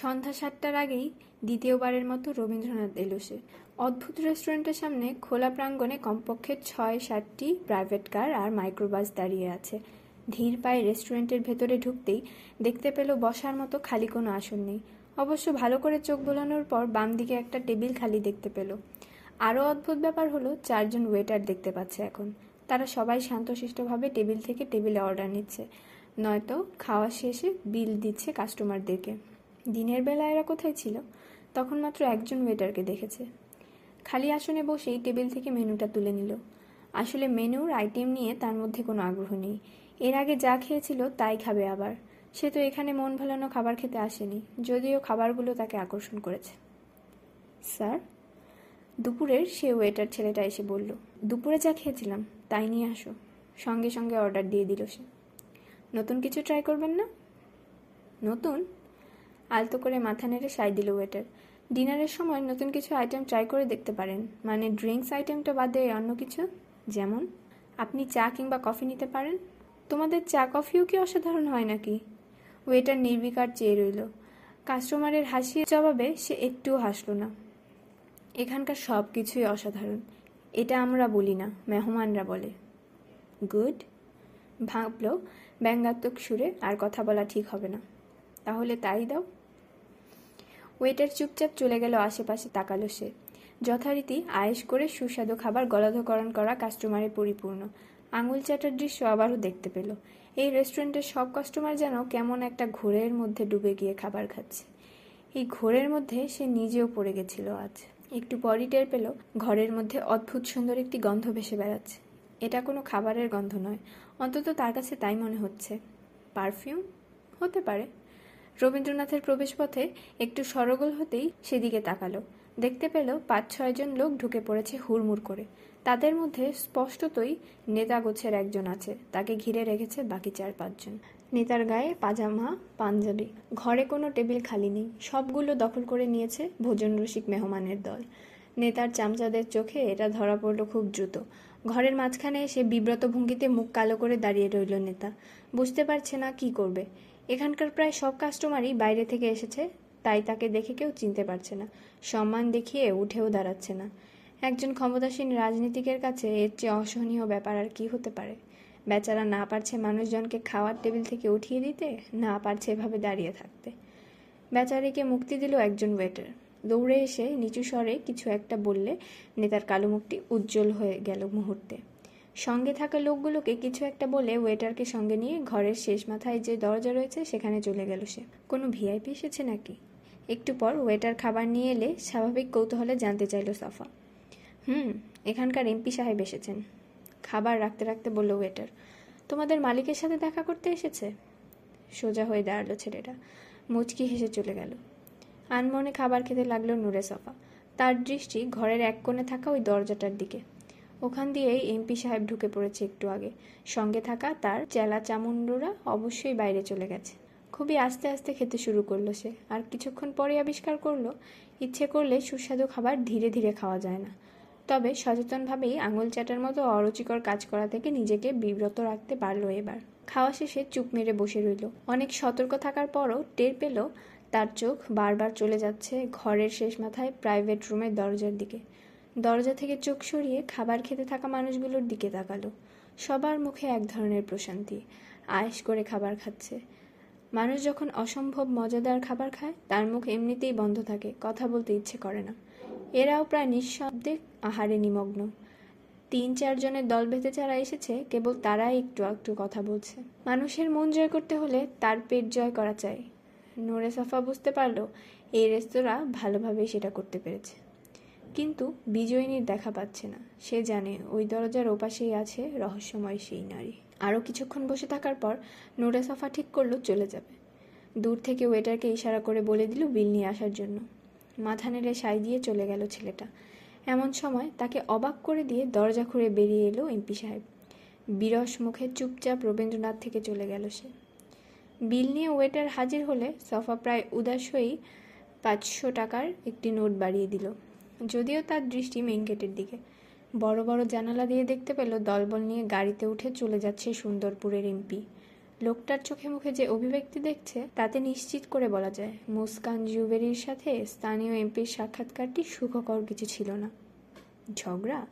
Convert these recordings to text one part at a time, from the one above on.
সন্ধ্যা সাতটার আগেই দ্বিতীয়বারের মতো রবীন্দ্রনাথ এলো সে। অদ্ভুত রেস্টুরেন্টের সামনে খোলা প্রাঙ্গণে কমপক্ষে ছয়, সাতটি প্রাইভেট কার আর মাইক্রোবাস দাঁড়িয়ে আছে। ধীর পায়ে রেস্টুরেন্টের ভেতরে ঢুকতেই দেখতে পেল বসার মতো খালি কোনো আসন নেই। অবশ্য ভালো করে চোখ বোলানোর পর বাম দিকে একটা টেবিল খালি দেখতে পেল। আরও অদ্ভুত ব্যাপার হলো চারজন ওয়েটার দেখতে পাচ্ছে এখন। তারা সবাই শান্তশিষ্টভাবে টেবিল থেকে টেবিলে অর্ডার নিচ্ছে। নয়তো খাওয়া শেষে বিল দিচ্ছে কাস্টমারদেরকে দিনের বেলা এরা কোথায় ছিল? তখন মাত্র একজন ওয়েটারকে দেখেছে। খালি আসনে বসেই টেবিল থেকে মেনুটা তুলে নিল। আসলে মেনুর আইটেম নিয়ে তার মধ্যে কোনো আগ্রহ নেই। এর আগে যা খেয়েছিল তাই খাবে আবার। সে তো এখানে মন ভালানো খাবার খেতে আসেনি, যদিও খাবারগুলো তাকে আকর্ষণ করেছে। স্যার? দুপুরের সে ওয়েটার ছেলেটা এসে বলল, দুপুরে যা খেয়েছিলাম, তাই নিয়ে আসো। সঙ্গে সঙ্গে অর্ডার দিয়ে দিল সে। নতুন কিছু ট্রাই করবেন না? নতুন? আলতো করে মাথা নেড়ে সাই দিল ওয়েটার। ডিনারের সময় নতুন কিছু আইটেম ট্রাই করে দেখতে পারেন। মানে ড্রিঙ্কস আইটেমটা বাদে অন্য কিছু? যেমন? আপনি চা কিংবা কফি নিতে পারেন? তোমাদের চা কফিও কি অসাধারণ হয় নাকি? ওয়েটার নির্বিকার চেয়ে রইল। কাস্টমারের হাসির জবাবে সে একটুও হাসলো না। এখানকার সব কিছুই অসাধারণ। এটা আমরা বলি না, মেহমানরা বলে। গুড। ভাবল, ব্যঙ্গাত্মক সুরে আর কথা বলা ঠিক হবে না। তাহলে তাই দাও। ওয়েটার চুপচাপ চলে গেল আশেপাশে তাকালো সে। যথারীতি আয়েস করে সুস্বাদু খাবার গলাধকরণ করা কাস্টমারে পরিপূর্ণ। আঙুল চাটার দৃশ্য আবারও দেখতে পেল। এই রেস্টুরেন্টের সব কাস্টমার যেন কেমন একটা ঘোরের মধ্যে ডুবে গিয়ে খাবার খাচ্ছে। এই ঘোরের মধ্যে সে নিজেও পড়ে গেছিল আজ। একটু পরই টের পেল, ঘরের মধ্যে অদ্ভুত সুন্দর একটি গন্ধ ভেসে বেড়াচ্ছে। এটা কোনো খাবারের গন্ধ নয়, অন্তত তার কাছে তাই মনে হচ্ছে। পারফিউম? হতে পারে। রবীন্দ্রনাথের প্রবেশপথে একটু সরগোল হতেই সেদিকে তাকালো। দেখতে পেল পাঁচ ছয়জন লোক ঢুকে পড়েছে হুড়মুড় করে। তাদের মধ্যে স্পষ্টতই নেতা গোছের একজন আছে। তাকে ঘিরে রেখেছে বাকি চার পাঁচজন নেতার গায়ে পাজামা, পাঞ্জাবি। ঘরে কোনো টেবিল খালি নেই। সবগুলো দখল করে নিয়েছে ভোজন রসিক মেহমানের দল। নেতার চামচাদের চোখে এটা ধরা পড়ল খুব দ্রুত। ঘরের মাঝখানে এসে বিব্রত ভঙ্গিতে মুখ কালো করে দাঁড়িয়ে রইল নেতা। বুঝতে পারছে না কি করবে। এখানকার প্রায় সব কাস্টমারই বাইরে থেকে এসেছে, তাই তাকে দেখে কেউ চিনতে পারছে না। সম্মান দেখিয়ে উঠেও দাঁড়াচ্ছে না। একজন ক্ষমতাসীন রাজনীতিকের কাছে এর চেয়ে অসহনীয় ব্যাপার আর কি হতে পারে? বেচারা না পারছে মানুষজনকে খাওয়ার টেবিল থেকে উঠিয়ে দিতে, না পারছে এভাবে দাঁড়িয়ে থাকতে। বেচারিকে মুক্তি দিল একজন ওয়েটার দৌড়ে এসে নিচু স্বরে কিছু একটা বললে, নেতার কালো মুখটি উজ্জ্বল হয়ে গেল মুহূর্তে। সঙ্গে থাকা লোকগুলোকে কিছু একটা বলে ওয়েটারকে সঙ্গে নিয়ে ঘরের শেষ মাথায় যে দরজা রয়েছে সেখানে চলে গেল সে। কোনো ভিআইপি এসেছে নাকি? একটু পর ওয়েটার খাবার নিয়ে এলে স্বাভাবিক কৌতূহলে জানতে চাইল সাফা। হুম, এখানকার এমপি সাহেব এসেছেন। খাবার রাখতে রাখতে বলল ওয়েটার, তোমাদের মালিকের সাথে দেখা করতে এসেছে? সোজা হয়ে দাঁড়াল ছেলেটা। মুচকি হেসে চলে গেল। আনমনে খাবার খেতে লাগল নূরে সফা। তার দৃষ্টি ঘরের এক কোণে থাকা ওই দরজাটার দিকে। ওখান দিয়েই এমপি সাহেব ঢুকে পড়েছে একটু আগে। সঙ্গে থাকা তার চেলা চামুন্ডরা অবশ্যই বাইরে চলে গেছে। খুবই আস্তে আস্তে খেতে শুরু করল সে। আর কিছুক্ষণ পরে আবিষ্কার করল, ইচ্ছে করলে সুস্বাদু খাবার ধীরে ধীরে খাওয়া যায় না। তবে সচেতনভাবেই আঙুল চাটার মতো অরুচিকর কাজ করা থেকে নিজেকে বিব্রত রাখতে পারল এবার। খাওয়া শেষে চুপ মেরে বসে রইল। অনেক সতর্ক থাকার পরও টের পেল, তার চোখ বারবার চলে যাচ্ছে ঘরের শেষ মাথায় প্রাইভেট রুমের দরজার দিকে। দরজা থেকে চোখ সরিয়ে খাবার খেতে থাকা মানুষগুলোর দিকে তাকালো। সবার মুখে এক ধরনের প্রশান্তি আয়েস করে খাবার খাচ্ছে। মানুষ যখন অসম্ভব মজাদার খাবার খায়, তার মুখ এমনিতেই বন্ধ থাকে, কথা বলতে ইচ্ছে করে না। এরাও প্রায় নিঃশব্দে আহারে নিমগ্ন। তিন চারজনের দল বেঁধে যারা এসেছে, কেবল তারাই একটু একটু কথা বলছে। মানুষের মন জয় করতে হলে তার পেট জয় করা চাই। নোরে সাফা বুঝতে পারল, এই রেস্তোরাঁ ভালোভাবেই সেটা করতে পেরেছে। কিন্তু বিজয়িনীর দেখা পাচ্ছে না। সে জানে ওই দরজার ওপাশেই আছে রহস্যময় সেই নারী। আরও কিছুক্ষণ বসে থাকার পর নোরে সাফা ঠিক করল, চলে যাবে। দূর থেকে ওয়েটারকে ইশারা করে বলে দিল বিল নিয়ে আসার জন্য। মাথা নেড়ে সাই দিয়ে চলে গেল ছেলেটা। এমন সময় তাকে অবাক করে দিয়ে দরজা খুঁড়ে বেরিয়ে এলো এমপি সাহেব। বিরস মুখে চুপচাপ রবীন্দ্রনাথ থেকে চলে গেল সে। বিল নিয়ে ওয়েটার হাজির হলে সফা প্রায় উদাস হয়েই পাঁচশো টাকার একটি নোট বাড়িয়ে দিল। যদিও তার দৃষ্টি মেইন গেটের দিকে। বড় বড় জানালা দিয়ে দেখতে পেল দলবল নিয়ে গাড়িতে উঠে চলে যাচ্ছে সুন্দরপুরের এমপি। লোকটার চোখে মুখে যে অভিব্যক্তি দেখছে, তাতে নিশ্চিত করে বলা যায়, মুস্কান জুবেরির সাথে স্থানীয় এমপির সাক্ষাৎকারটি সুখকর কিছু ছিল না। ঝগড়া?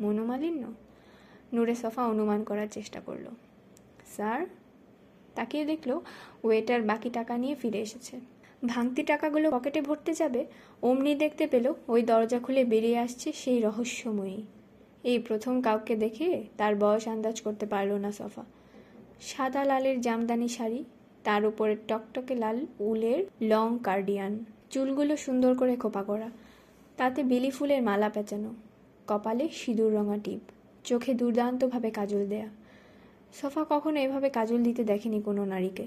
মনোমালিন্য? নূরে সফা অনুমান করার চেষ্টা করল। স্যার? তাকিয়ে দেখল ওয়েটার বাকি টাকা নিয়ে ফিরে এসেছে। ভাঙতি টাকাগুলো পকেটে ভরতে যাবে, অমনি দেখতে পেল ওই দরজা খুলে বেরিয়ে আসছে সেই রহস্যময়ী। এই প্রথম কাউকে দেখে তার বয়স আন্দাজ করতে পারল না সফা। সাদা লালের জামদানি শাড়ি, তার উপরে টকটকে লাল উলের লং কার্ডিয়ান, চুলগুলো সুন্দর করে খোপা করা, তাতে বেলি ফুলের মালা পেঁচানো, কপালে সিঁদুর রঙা টিপ, চোখে দুর্দান্তভাবে কাজল দেয়া। সফা কখনো এভাবে কাজল দিতে দেখেনি কোনো নারীকে।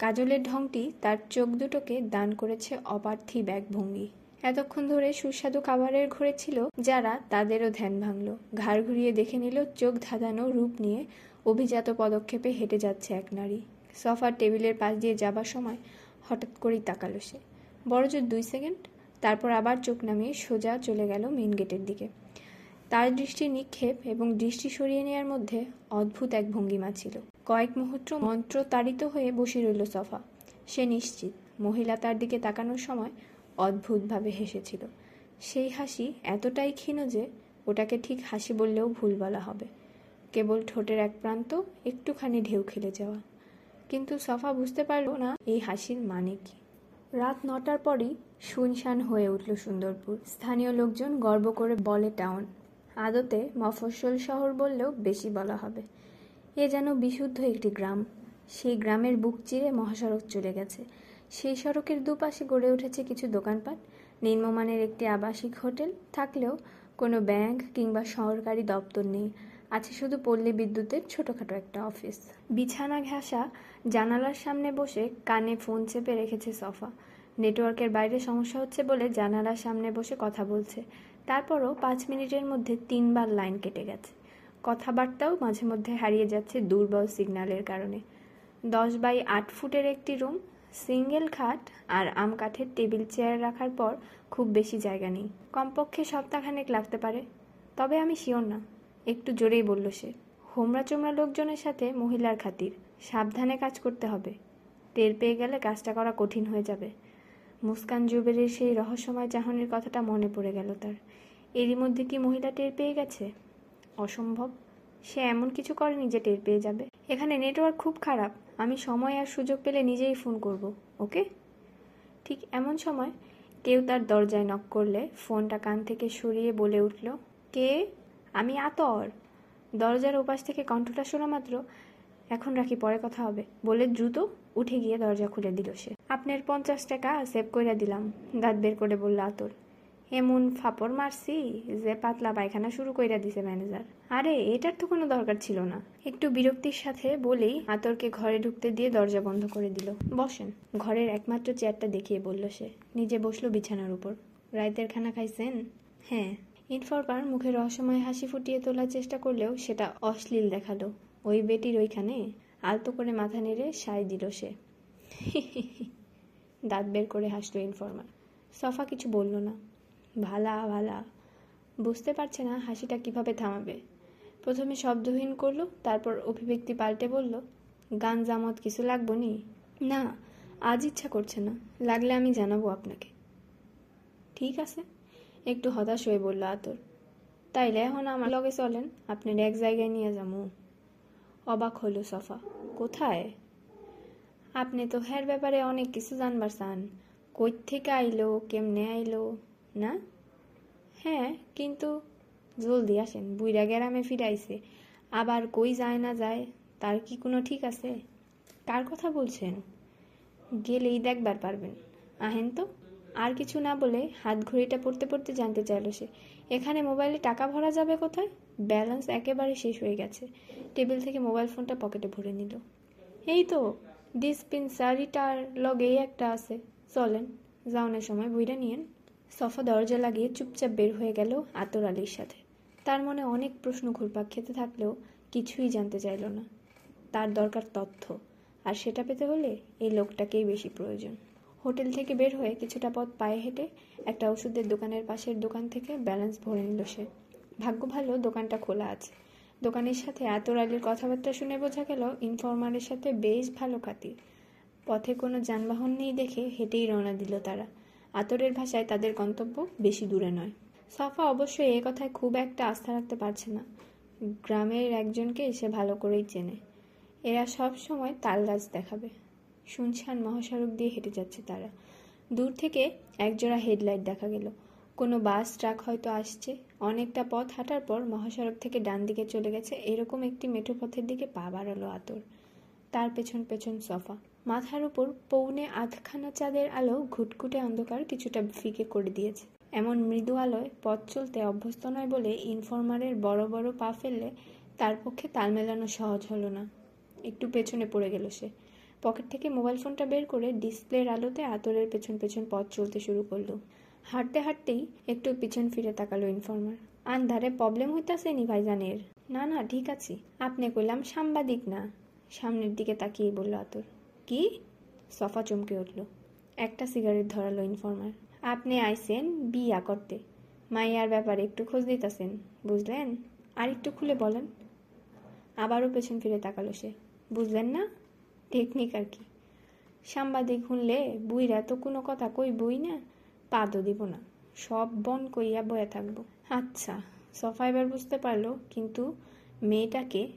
কাজলের ঢংটি তার চোখ দুটোকে দান করেছে অপার্থিব এক ভঙ্গি এতক্ষণ ধরে সুস্বাদু খাবারের ঘরে ছিল যারা তাদেরও ধ্যান ভাঙল। ঘাড় ঘুরিয়ে দেখে নিল, চোখ ধাঁধানো রূপ নিয়ে অভিজাত পদক্ষেপে হেঁটে যাচ্ছে এক নারী। সফার টেবিলের পাশ দিয়ে যাবার সময় হঠাৎ করেই তাকালো সে। বড়জোর দুই সেকেন্ড, তারপর আবার চোখ নামিয়ে সোজা চলে গেল মেন গেটের দিকে। তার দৃষ্টি নিক্ষেপ এবং দৃষ্টি সরিয়ে নেওয়ার মধ্যে অদ্ভুত এক ভঙ্গিমা ছিল। কয়েক মুহূর্ত মন্ত্র তাড়িত হয়ে বসে রইল সফা। সে নিশ্চিত, মহিলা তার দিকে তাকানোর সময় অদ্ভুতভাবে হেসেছিল। সেই হাসি এতটাই ক্ষীণ যে ওটাকে ঠিক হাসি বললেও ভুল বলা হবে। কেবল ঠোঁটের এক প্রান্ত, একটুখানি ঢেউ খেলে যাওয়া। কিন্তু সফা বুঝতে পারল না এই হাসির মানে কি। রাত নটার পরই শুনশান হয়ে উঠল সুন্দরপুর। স্থানীয় লোকজন গর্ব করে বলে টাউন আদতে মফস্বল শহর বললেও বেশি বলা হবে। এ যেন বিশুদ্ধ একটি গ্রাম। সেই গ্রামের বুক চিরে মহাসড়ক চলে গেছে। সেই সড়কের দুপাশে গড়ে উঠেছে কিছু দোকানপাট। নিম্নমানের একটি আবাসিক হোটেল থাকলেও কোনো ব্যাংক কিংবা সরকারি দপ্তর নেই। আছে শুধু পল্লী বিদ্যুতের ছোটোখাটো একটা অফিস। বিছানা ঘেঁষা জানালার সামনে বসে কানে ফোন চেপে রেখেছে সফা। নেটওয়ার্কের বাইরে সমস্যা হচ্ছে বলে জানালার সামনে বসে কথা বলছে। তারপরও পাঁচ মিনিটের মধ্যে তিনবার লাইন কেটে গেছে। কথাবার্তাও মাঝে মধ্যে হারিয়ে যাচ্ছে দুর্বল সিগন্যালের কারণে। দশ বাই আট ফুটের একটি রুম, সিঙ্গেল খাট আর আম কাঠের টেবিল চেয়ার রাখার পর খুব বেশি জায়গা নেই। কমপক্ষে সপ্তাহখানেক লাগতে পারে। তবে আমি শিওর না। একটু জোরেই বলল সে। হোমরা চোমরা লোকজনের সাথে মহিলার খাতির। সাবধানে কাজ করতে হবে। টের পেয়ে গেলে কাজটা করা কঠিন হয়ে যাবে। মুস্কান জুবেরের সেই রহস্যময় চাহনির কথাটা মনে পড়ে গেল তার। এরই মধ্যে কি মহিলা টের পেয়ে গেছে? অসম্ভব। সে এমন কিছু করেনি যে টের পেয়ে যাবে। এখানে নেটওয়ার্ক খুব খারাপ। আমি সময় আর সুযোগ পেলে নিজেই ফোন করব, ওকে? ঠিক এমন সময় কেউ তার দরজায় নক করলে ফোনটা কান থেকে সরিয়ে বলে উঠল, কে? আমি আতর। দরজার ওপাশ থেকে কণ্ঠটা শোনা মাত্র, এখন রাখি, পরে কথা হবে। বলে দ্রুত উঠে গিয়ে দরজা খুলে দিল সে। আপনার পঞ্চাশ টাকা সেভ করে দিলাম। দাঁত বের করে বলল আতর, এমন ফাপড় মারছি যে পাতলা পায়খানা শুরু কইরা দিছে ম্যানেজার। আরে, এটার তো কোনো দরকার ছিল না। একটু বিরক্তির সাথে বলেই আতরকে ঘরে ঢুকতে দিয়ে দরজা বন্ধ করে দিল। বসেন। ঘরের একমাত্র চেয়ারটা দেখিয়ে বলল সে। নিজে বসল বিছানার উপর। রাইতের খানা খাইছেন? হ্যাঁ। ইনফরপার মুখে রহস্যময় হাসি ফুটিয়ে তোলার চেষ্টা করলেও সেটা অশ্লীল দেখাল। ওই বেটির ওইখানে? আলতো করে মাথা নেড়ে সায় দিল সে। দাঁত বের করে হাসলো ইনফরমার সফা কিছু বলল না। ভালা ভালা। বুঝতে পারছে না হাসিটা কীভাবে থামাবে। প্রথমে শব্দহীন করল, তারপর অভিব্যক্তি পাল্টে বলল, গান জামত কিছু লাগবো নি? না, আজ ইচ্ছা করছে না। লাগলে আমি জানাব আপনাকে। ঠিক আছে। একটু হতাশ হয়ে বলল আতর। তাইলে এখন আমার লগে চলেন, আপনার এক জায়গায় নিয়ে যাব অবাক হলো সফা। কোথায়? আপনি তো হ্যার ব্যাপারে অনেক কিছু জানবার চান। কই থেকে আইলো, কেমনে আইলো, না? হ্যাঁ কিন্তু জলদি আসেন বুইরা গ্রামে ফিরাইছে। আবার কই যায় না যায়, তার কি কোনো ঠিক আছে? কার কথা বলছেন? গেলেই দেখবার পারবেন। আহেন তো, আর কিছু না বলে হাত ঘড়িটা পড়তে পড়তে জানতে চাইলো সে। এখানে মোবাইলে টাকা ভরা যাবে কোথায়? ব্যালেন্স একেবারে শেষ হয়ে গেছে। টেবিল থেকে মোবাইল ফোনটা পকেটে ভরে নিল। এই তো ডিসপেন্সারিটার লগেই একটা আছে। চলেন, যাওনের সময় বইটা নিয়েন। সফা দরজা লাগিয়ে চুপচাপ বের হয়ে গেল আতর আলীর সাথে। তার মনে অনেক প্রশ্ন ঘুরপাক খেতে থাকলেও কিছুই জানতে চাইল না। তার দরকার তথ্য, আর সেটা পেতে হলে এই লোকটাকেই বেশি প্রয়োজন। হোটেল থেকে বের হয়ে কিছুটা পথ পায়ে হেঁটে একটা ওষুধের দোকানের পাশের দোকান থেকে ব্যালেন্স ভরে নিল সে। ভাগ্য ভালো দোকানটা খোলা আছে। দোকানের সাথে আতর আলীর কথাবার্তা শুনে বোঝা গেল ইনফরমারের সাথে বেশ ভালো খাতির। পথে কোনো যানবাহন নেই দেখে হেঁটেই রওনা দিল তারা। আতরের ভাষায় তাদের গন্তব্য বেশি দূরে নয়। সাফা অবশ্যই এ কথায় খুব একটা আস্থা রাখতে পারছে না। গ্রামের একজনকে সে ভালো করেই চেনে। এরা সব সময় তাল গাছ দেখাবে। শুনছান মহাসড়ক দিয়ে হেঁটে যাচ্ছে তারা। দূর থেকে একজোড়া হেডলাইট দেখা গেল। কোনো বাস, ট্রাক হয়তো আসছে। অনেকটা পথ হাঁটার পর মহাসড়ক থেকে ডান দিকে চলে গেছে এরকম একটি মেঠো পথের দিকে পা বাড়ালো আতর। তার পেছন পেছন সফা। মাথার উপর পৌনে আধখানা চাঁদের আলো ঘুটঘুটে অন্ধকার কিছুটা ফিকে করে দিয়েছে। এমন মৃদু আলোয় পথ চলতে অভ্যস্ত নয় বলে ইনফরমারের বড় বড় পা ফেললে তার পক্ষে তাল মেলানো সহজ হলো না। একটু পেছনে পড়ে গেল সে। পকেট থেকে মোবাইল ফোনটা বের করে ডিসপ্লের আলোতে আতরের পেছন পেছন পথ চলতে শুরু করল। হাঁটতে হাঁটতেই একটু পিছন ফিরে তাকালো ইনফর্মার আন্ধারে প্রবলেম হইতাছে নি ভাইজানের? না না, ঠিক আছে। আপনি কইলাম সাংবাদিক না। সামনের দিকে তাকিয়ে বলল আতর। কি? সফা চমকে উঠল। একটা সিগারেট ধরালো ইনফর্মার আপনি আইসেন বিয়া করতে। মাইয়ার ব্যাপারে একটু খোঁজ দিতেছেন বুঝলেন? আর একটু খুলে বলেন। আবারও পেছন ফিরে তাকালো সে। বুঝলেন না? টেকনিক আর কি। সাংবাদিক শুনলে বুইরা তো কোনো কথা কই বই না পাদও দিব না। সব বন কইয়া বয়ে থাকব। আচ্ছা সফা এবার বুঝতে পারল, কিন্তু মেয়েটাকে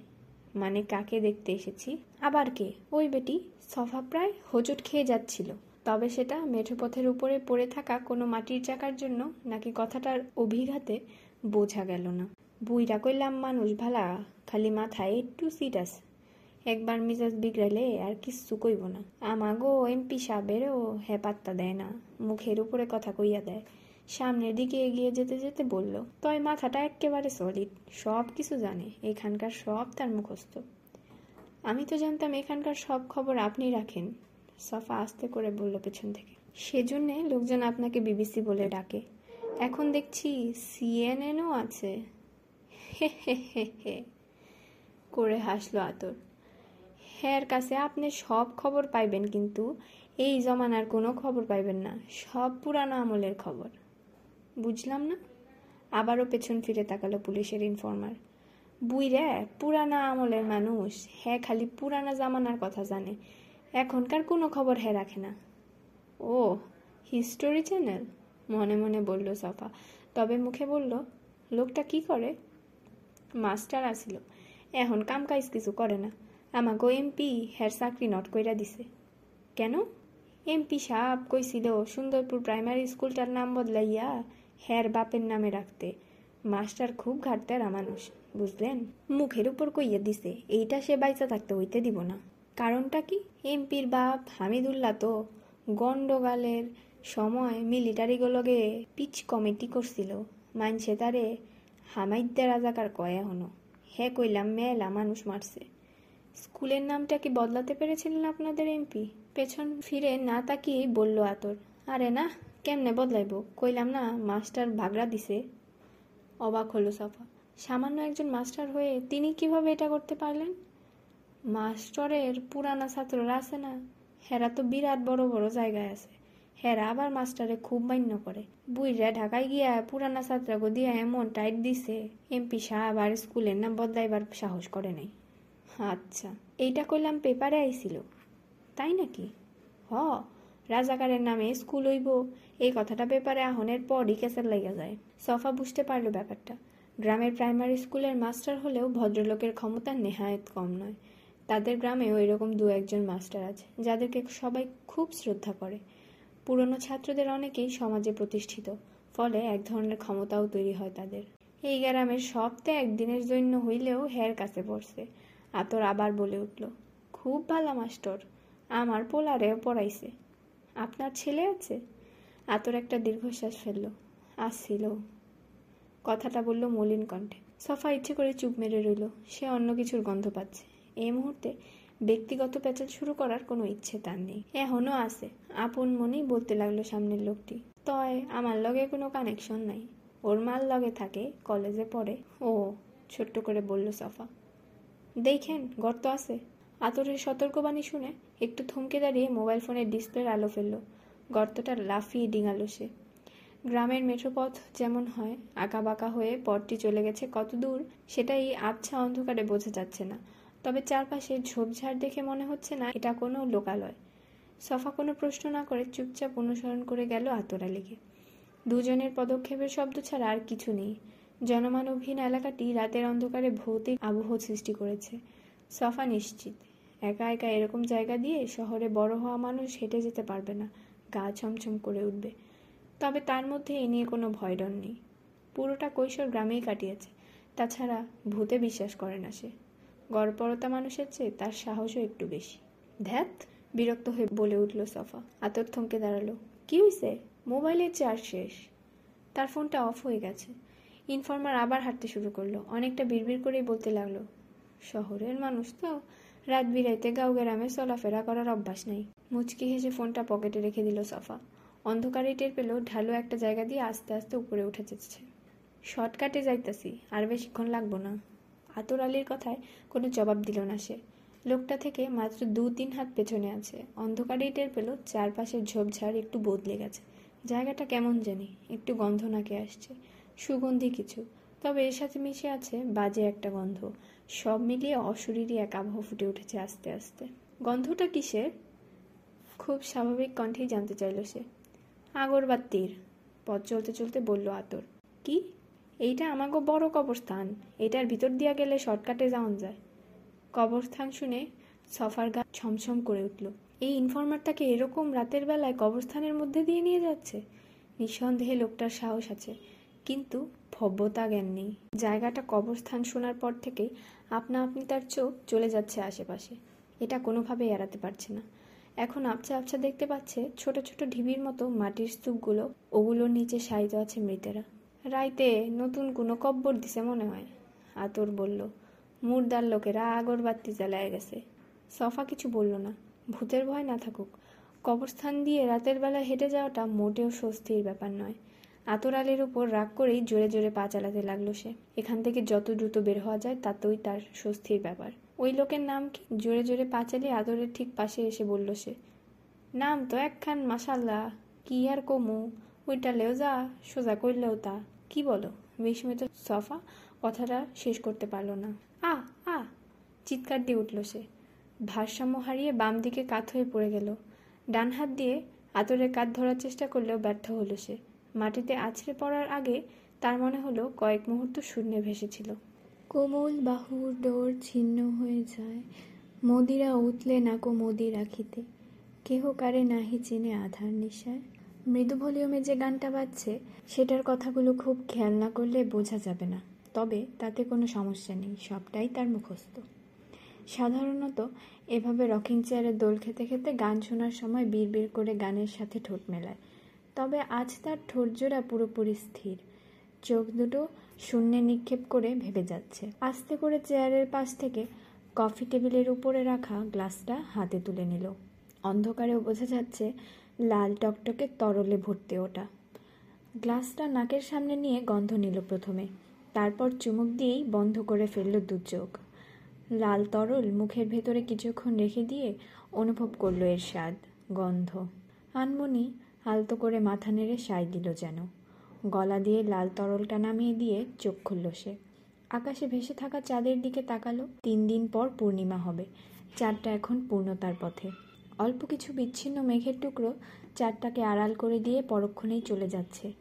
মানে কাকে দেখতে এসেছি? আবার কে? ওই বেটি সফা প্রায় হোঁচট খেয়ে যাচ্ছিল। তবে সেটা মেঠোপথের উপরে পড়ে থাকা কোনো মাটির চাকার জন্য নাকি কথাটার অভিঘাতে বোঝা গেল না। বুইরা কইলাম, মানুষ ভালা, খালি মাথায় একটু সিট আছে। একবার মিজাজ বিগড়ালে আর কিচ্ছু কইব না। আমাগো এমপি সাহেবেরও হে পাত্তা দেয় না, মুখের উপরে কথা কইয়া দেয়। সামনের দিকে এগিয়ে যেতে যেতে বলল, তয় মাথাটা একেবারে সলিড সব কিছু জানে, এখানকার সব তার মুখস্থ। আমি তো জানতাম এখানকার সব খবর আপনি রাখেন। সফা আস্তে করে বলল পেছন থেকে। সেজন্যে লোকজন আপনাকে বিবিসি বলে ডাকে। এখন দেখছি সিএনএনও আছে। হে হে হে হে, করে হাসলো আতর। হ্যার কাছে আপনি সব খবর পাইবেন, কিন্তু এই জমানার কোনো খবর পাইবেন না। সব পুরানো আমলের খবর। বুঝলাম না? আবারও পেছন ফিরে তাকালো পুলিশের ইনফর্মার। বুই রে পুরানা আমলের মানুষ। হ্যাঁ খালি পুরানা জামানার কথা জানে। এখনকার কোনো খবর হ্যাঁ রাখে না। ও, হিস্টোরি চ্যানেল? মনে মনে বলল সফা। তবে মুখে বলল, লোকটা কি করে? মাস্টার আসিল। এখন কাম কাজ কিছু করে না। আমাকে এমপি হের চাকরি নট কইরা দিছে। কেন? এমপি সাহেব কইছিল, সুন্দরপুর প্রাইমারি স্কুলটার নাম বদলাইয়া হের বাপের নামে রাখতে। মাস্টার খুব ঘাটতেরা মানুষ, বুঝলেন? মুখের উপর কইয়া দিছে, এইটা সে বাইচা থাকতে হইতে দিব না। কারণটা কি? এমপির বাপ হামিদুল্লাহ তো গন্ডগালের সময় মিলিটারিগুলোকে পিচ কমিটি করছিল মানছে তারে হামাইদ্যা রাজাকার কয়া হনো হে কইলাম, মেলা মানুষ মারছে। স্কুলের নামটা কি বদলাতে পেরেছিলেন আপনাদের এমপি? পেছন ফিরে না তাকিয়েই বলল আতর। আরে না, কেমনে বদলাইব? কইলাম না, মাস্টার ভাগড়া দিছে। অবাক হলো সফা। সামান্য একজন মাস্টার হয়ে তিনি কীভাবে এটা করতে পারলেন? মাস্টারের পুরানা ছাত্ররা আছে না? হেরা তো বিরাট বড় বড় জায়গায় আছে। হেরা আবার মাস্টারে খুব মান্য করে। বুইরা ঢাকায় গিয়া পুরানা ছাত্রগো দিয়া এমন টাইট দিছে, এমপি সাহেব আর স্কুলের নাম বদলাইবার সাহস করে নাই। আচ্ছা এইটা করলাম পেপারে আইছিল, তাই নাকি? হ, রাজাকারের নামে স্কুল হইব, এই কথাটা পেপারে আহনের পরই কেসার লাইগা যায়। সফা বুঝতে পারল ব্যাপারটা, গ্রামের প্রাইমারি স্কুলের মাস্টার হলেও ভদ্রলোকের ক্ষমতা নেহায়েত কম নয়। তাদের গ্রামেও এরকম দু একজন মাস্টার আছে, যাদেরকে সবাই খুব শ্রদ্ধা করে। পুরনো ছাত্রদের অনেকেই সমাজে প্রতিষ্ঠিত, ফলে এক ধরনের ক্ষমতাও তৈরি হয় তাদের। এই গ্রামের সবতে একদিনের জন্য হইলেও হের কাছে পড়ছে। আতর আবার বলে উঠল, খুব ভালো মাস্টার, আমার পোলারেও পড়াইছে। আপনার ছেলে আছে? আতর একটা দীর্ঘশ্বাস ফেলল আসছিল কথাটা বলল মলিন কণ্ঠে। সফা ইচ্ছে করে চুপ মেরে রইল, সে অন্য কিছুর গন্ধ পাচ্ছে। এই মুহূর্তে ব্যক্তিগত প্যাচাল শুরু করার কোনো ইচ্ছে তার নেই। এখনও আছে, আপন মনেই বলতে লাগল সামনের লোকটি। তয়, আমার লগে কোনো কানেকশন নাই। ওর মাল লগে থাকে কলেজে পড়ে। ও, ছোট্ট করে বলল সফা। দেখেন, গর্ত আছে। আতরের সতর্কবাণী শুনে একটু থমকে দাঁড়িয়ে মোবাইল ফোনের ডিসপ্লের আলো ফেলল। গর্তটা লাফিয়ে ডিঙালো সে। গ্রামের মেঠোপথ যেমন হয়, আঁকাবাঁকা হয়ে পথটি চলে গেছে কত দূর, সেটাই আবছা অন্ধকারে বোঝা যাচ্ছে না। তবে চারপাশে ঝোপঝাড় দেখে মনে হচ্ছে না এটা কোনো লোকালয়। সফা কোনো প্রশ্ন না করে চুপচাপ অনুসরণ করে গেল আতরালিকে। দুজনের পদক্ষেপের শব্দ ছাড়া আর কিছু নেই। জনমানবহীন এলাকাটি রাতের অন্ধকারে ভৌতিক আবহ সৃষ্টি করেছে। সফা নিশ্চিত, একা একা এরকম জায়গা দিয়ে শহরে বড় হওয়া মানুষ হেঁটে যেতে পারবে না, গা ছমছম করে উঠবে। তবে তার মধ্যে এ নিয়ে কোনো ভয় ডর নেই। পুরোটা কৈশোর গ্রামেই কাটিয়েছে, তাছাড়া ভূতে বিশ্বাস করে না সে। গড়পরতা মানুষের চেয়ে তার সাহসও একটু বেশি। ধ্যাত বিরক্ত হয়ে বলে উঠল সফা। আতর থমকে দাঁড়াল। কি হয়েছে মোবাইলের চার্জ শেষ। তার ফোনটা অফ হয়ে গেছে। ইনফর্মার আবার হাঁটতে শুরু করল। অনেকটা বিড়বিড় করেই বলতে লাগল, শহরের মানুষ তো রাত বিরাইতে গাঁও গ্রামে চলাফেরা করার অভ্যাস নেই। মুচকি হেসে ফোনটা পকেটে রেখে দিল সফা। অন্ধকারে টের পেল ঢালু একটা জায়গা দিয়ে আস্তে আস্তে উপরে উঠে যাচ্ছে। শর্টকাটে যাইতাছি, আর বেশিক্ষণ লাগবো না। আতর আলীর কথায় কোনো জবাব দিল না সে। লোকটা থেকে মাত্র দু তিন হাত পেছনে আছে। অন্ধকারেই টের পেল চারপাশের ঝোপঝাড় একটু বদলে গেছে। জায়গাটা কেমন জানি, একটু গন্ধ নাকে আসছে। সুগন্ধি কিছু। তবে এর সাথে মিশে আছে বাজে একটা গন্ধ। সব মিলিয়ে অশরীরই এক আবহ ফুটে উঠেছে আস্তে আস্তে। গন্ধটা কিসের খুব স্বাভাবিক কণ্ঠেই জানতে চাইল সে। আগরবাত্তির পথ চলতে চলতে বলল আতর। কি? এইটা আমাগো বড় কবরস্থান। এটার ভিতর দিয়া গেলে শর্টকাটে যাওয়া যায়। কবরস্থান শুনে সফার গা ছমছম করে উঠল। এই ইনফরমারটাকে এরকম রাতের বেলায় কবরস্থানের মধ্যে দিয়ে নিয়ে যাচ্ছে? নিঃসন্দেহে লোকটার সাহস আছে। কিন্তু ভব্যতা জ্ঞান নেই। জায়গাটা কবরস্থান শোনার পর থেকেই আপনা আপনি তার চোখ চলে যাচ্ছে আশেপাশে। এটা কোনোভাবেই এড়াতে পারছে না। এখন আবছা আবছা দেখতে পাচ্ছে ছোট ছোট ঢিবির মতো মাটির স্তূপগুলো, ওগুলোর নিচে শায়িত আছে মৃতেরা। রাইতে নতুন কোনো কব্বর দিছে মনে হয়। আতর বলল, মুর্দার লোকেরা আগরবাতি জ্বালায় গেছে। সফা কিছু বলল না। ভূতের ভয় না থাকুক। কবরস্থান দিয়ে রাতের বেলা হেঁটে যাওয়াটা মোটেও স্বস্তির ব্যাপার নয়। আতর আলীর উপর রাগ করেই জোরে জোরে পা চালাতে লাগল সে। এখান থেকে যত দ্রুত বের হওয়া যায়, তাতেই তার স্বস্তির ব্যাপার। ওই লোকের নাম কি? জোরে জোরে পা চালিয়ে আদরের ঠিক পাশে এসে বলল সে। নাম তো একখান মাসাল্লাহ কি আর কমু? ওইটালেও যা, সোজা করলেও তা। কি বলো? বিস্মিত সফা? কথাটা শেষ করতে পারল না। আ আ চিৎকার দিয়ে উঠল সে। ভারসাম্য হারিয়ে বাম দিকে কাত হয়ে পড়ে গেল। ডান হাত দিয়ে আতরের কাত ধরার চেষ্টা করলেও ব্যর্থ হলো সে। মাটিতে আছড়ে পড়ার আগে তার মনে হলো কয়েক মুহূর্ত শূন্যে ভেসেছিল। কোমল বাহুর ডোর ছিন্ন হয়ে যায়। মদিরা উতলে নাকো মদি রাখিতে। কেহ কারে নাহি চিনে আধার নিশায়। মৃদু ভলিউমে যে গানটা বাজছে, সেটার কথাগুলো খুব খেয়াল না করলে বোঝা যাবে না। তবে তাতে কোনো সমস্যা নেই, সবটাই তার মুখস্থ। সাধারণত এভাবে রকিং চেয়ারে দোল খেতে খেতে গান শোনার সময় বিড় করে গানের সাথে ঠোঁট মেলায়। তবে আজ তার ঠোঁটজোড়া পুরোপুরি স্থির। চোখ দুটো শূন্যে নিক্ষেপ করে ভেবে যাচ্ছে। আস্তে করে চেয়ারের পাশ থেকে কফি টেবিলের উপরে রাখা গ্লাসটা হাতে তুলে নিল। অন্ধকারেও বোঝা যাচ্ছে লাল টকটকে তরলে ভর্তি ওটা। গ্লাসটা নাকের সামনে নিয়ে গন্ধ নিল প্রথমে। তারপর চুমুক দিয়েই বন্ধ করে ফেলল দু চোখ। লাল তরল মুখের ভেতরে কিছুক্ষণ রেখে দিয়ে অনুভব করল এর স্বাদ, গন্ধ। আনমনি আলতো করে মাথা নেড়ে সাই দিল যেন। গলা দিয়ে লাল তরলটা নামিয়ে দিয়ে চোখ খুলল সে। আকাশে ভেসে থাকা চাঁদের দিকে তাকালো। তিন দিন পর পূর্ণিমা হবে। চাঁদটা এখন পূর্ণতার পথে। অল্প কিছু বিচ্ছিন্ন মেঘের টুকরো চাঁদটাকে আড়াল করে দিয়ে পরক্ষণেই চলে যাচ্ছে।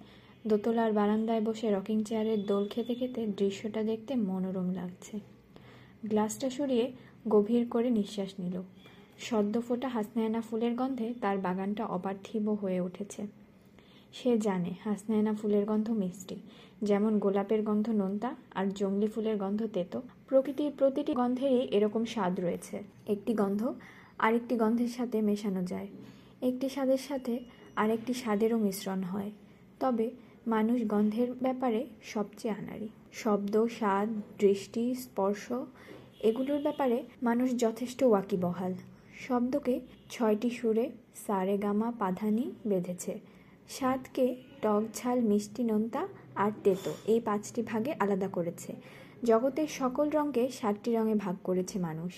দোতলার বারান্দায় বসে রকিং চেয়ারের দোল খেতে খেতে দৃশ্যটা দেখতে মনোরম লাগছে। গ্লাসটা সরিয়ে গভীর করে নিঃশ্বাস নিল। সদ্য ফোটা হাসনায়না ফুলের গন্ধে তার বাগানটা অপার্থিব হয়ে উঠেছে। সে জানে হাসনায়না ফুলের গন্ধ মিষ্টি, যেমন গোলাপের গন্ধ নোনতা আর জঙ্গলি ফুলের গন্ধ তেতো। প্রকৃতির প্রতিটি গন্ধেরই এরকম স্বাদ রয়েছে। একটি গন্ধ আরেকটি গন্ধের সাথে মেশানো যায়। একটি স্বাদের সাথে আরেকটি স্বাদেরও মিশ্রণ হয়। তবে মানুষ গন্ধের ব্যাপারে সবচেয়ে আনাড়ি। শব্দ, স্বাদ, দৃষ্টি, স্পর্শ, এগুলোর ব্যাপারে মানুষ যথেষ্ট ওয়াকিবহাল। শব্দকে ছয়টি সুরে সারে গামা পাধানি বেঁধেছে। স্বাদকে টক ঝাল মিষ্টি নোনতা আর তেতো এই পাঁচটি ভাগে আলাদা করেছে। জগতের সকল রঙকে সাতটি রঙে ভাগ করেছে মানুষ।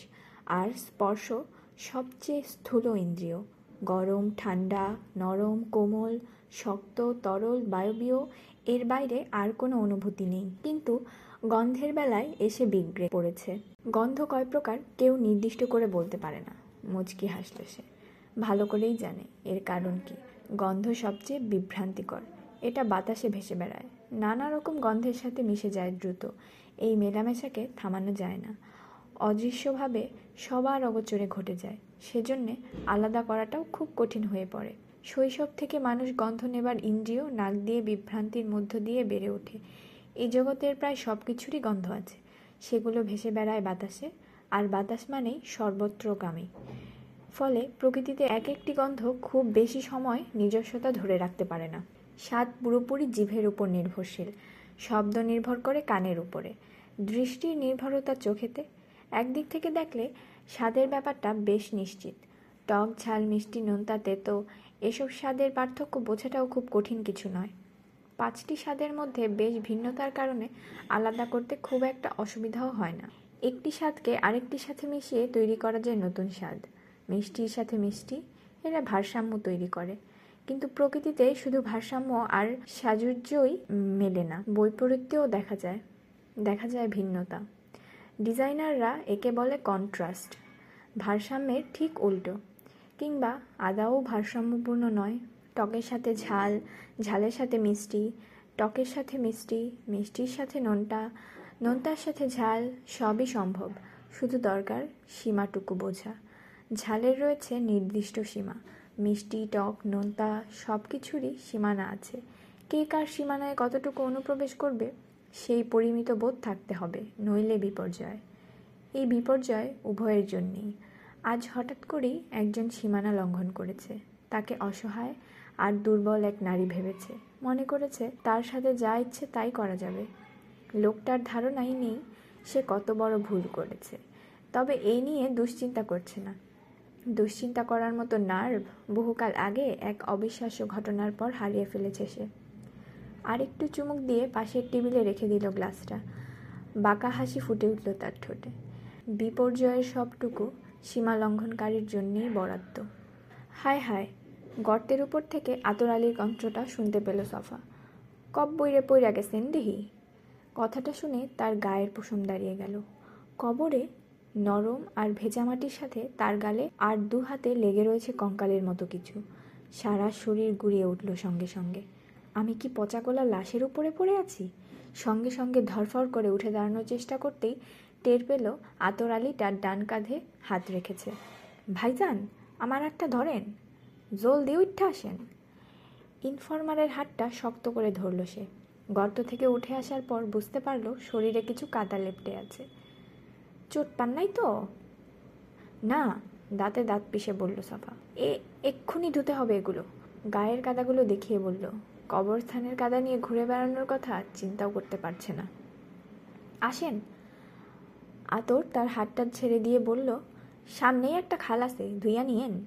আর স্পর্শ সবচেয়ে স্থূল ইন্দ্রিয়। গরম, ঠান্ডা, নরম, কোমল, শক্ত, তরল, বায়বীয়, এর বাইরে আর কোনো অনুভূতি নেই। কিন্তু গন্ধের বেলায় এসে বিগড়ে পড়েছে। গন্ধ কয় প্রকার কেউ নির্দিষ্ট করে বলতে পারে না। মুচকি হাসল সে। ভালো করেই জানে এর কারণ কি। গন্ধ সবচেয়ে বিভ্রান্তিকর। এটা বাতাসে ভেসে বেড়ায়। নানা রকম গন্ধের সাথে মিশে যায় দ্রুত। এই মেলামেশাকে থামানো যায় না। অদৃশ্যভাবে সবার অগোচরে ঘটে যায়। সেজন্যে আলাদা করাটাও খুব কঠিন হয়ে পড়ে। শৈশব থেকে মানুষ গন্ধ নেবার ইন্দ্রিয় নাক দিয়ে বিভ্রান্তির মধ্য দিয়ে বেড়ে ওঠে। এই জগতের প্রায় সব কিছুরই গন্ধ আছে। সেগুলো ভেসে বেড়ায় বাতাসে। আর বাতাস মানেই সর্বত্রগামী। ফলে প্রকৃতিতে এক একটি গন্ধ খুব বেশি সময় নিজস্বতা ধরে রাখতে পারে না। স্বাদ পুরোপুরি জিভের উপর নির্ভরশীল, শব্দ নির্ভর করে কানের উপরে। দৃষ্টির নির্ভরতা চোখেতে। একদিক থেকে দেখলে স্বাদের ব্যাপারটা বেশ নিশ্চিত। টক ঝাল, মিষ্টি নোনতা তেতো এসব স্বাদের পার্থক্য বোঝাটাও খুব কঠিন কিছু নয়। পাঁচটি স্বাদের মধ্যে বেশ ভিন্নতার কারণে আলাদা করতে খুব একটা অসুবিধাও হয় না। একটি স্বাদকে আরেকটির সাথে মিশিয়ে তৈরি করা যায় নতুন স্বাদ। মিষ্টির সাথে মিষ্টি, এরা ভারসাম্য তৈরি করে। কিন্তু প্রকৃতিতে শুধু ভারসাম্য আর সাজুর্যই মেলে না, বৈপরীত্যও দেখা যায় দেখা যায় ভিন্নতা। ডিজাইনাররা একে বলে কন্ট্রাস্ট, ভারসাম্যের ঠিক উল্টো, কিংবা আদাও ভারসাম্যপূর্ণ নয়। টকের সাথে ঝাল, ঝালের সাথে মিষ্টি, টকের সাথে মিষ্টি, মিষ্টির সাথে নোনতা নোনতার সাথে ঝাল সবই সম্ভব, শুধু দরকার সীমাটুকু বোঝা। ঝালের রয়েছে নির্দিষ্ট সীমা, মিষ্টি, টক, নোনতা সব কিছুরই সীমানা আছে। কে কার সীমানায় কতটুকু অনুপ্রবেশ করবে, সেই পরিমিত বোধ থাকতে হবে, নইলে বিপর্যয়। এই বিপর্যয় উভয়ের জন্যেই। আজ হঠাৎ করেই একজন সীমানা লঙ্ঘন করেছে। তাকে অসহায় আর দুর্বল এক নারী ভেবেছে। মনে করেছে, তার সাথে যা ইচ্ছে তাই করা যাবে। লোকটার ধারণাই নেই সে কত বড় ভুল করেছে। তবে এই নিয়ে দুশ্চিন্তা করছে না। দুশ্চিন্তা করার মতো নার্ভ বহুকাল আগে এক অবিশ্বাস্য ঘটনার পর হারিয়ে ফেলেছে সে। আরেকটু চুমুক দিয়ে পাশের টেবিলে রেখে দিল গ্লাসটা। বাঁকা হাসি ফুটে উঠল তার ঠোঁটে। বিপর্যয়ের সবটুকু সীমা লঙ্ঘনকারীর জন্যেই বরাদ্দ। হায় হায়, গর্তের উপর থেকে আতর আলীর কণ্ঠটা শুনতে পেল সফা। কব বইরে পইরা গেছেন দেহি? কথাটা শুনে তার গায়ের পশম দাঁড়িয়ে গেল। কবরে নরম আর ভেজা মাটির সাথে তার গালে আর দু হাতে লেগে রয়েছে কঙ্কালের মতো কিছু। সারা শরীর গুড়িয়ে উঠল সঙ্গে সঙ্গে। আমি কি পচাগোলা লাশের উপরে পড়ে আছি? সঙ্গে সঙ্গে ধরফর করে উঠে দাঁড়ানোর চেষ্টা করতেই টের পেল আতর আলী তার ডান কাঁধে হাত রেখেছে। ভাইজান, আমার হাতটা ধরেন। জলদি উঠে আসেন। ইনফরমারের হাতটা শক্ত করে ধরল সে। গর্ত থেকে উঠে আসার পর বুঝতে পারল শরীরে কিছু কাদা লেপটে আছে। চোট পান নাই তো? না, দাঁতে দাঁত পিষে বলল সাফা। এ, এক্ষুনি ধুতে হবে এগুলো। গায়ের কাদাগুলো দেখিয়ে বলল, কবরস্থানের কাদা নিয়ে ঘুরে বেড়ানোর কথা চিন্তাও করতে পারছে না। আসেন। আতর তার হাতটা ছেড়ে দিয়ে বলল, সামনেই একটা খাল আছে, ধুইয়া নিয়েন।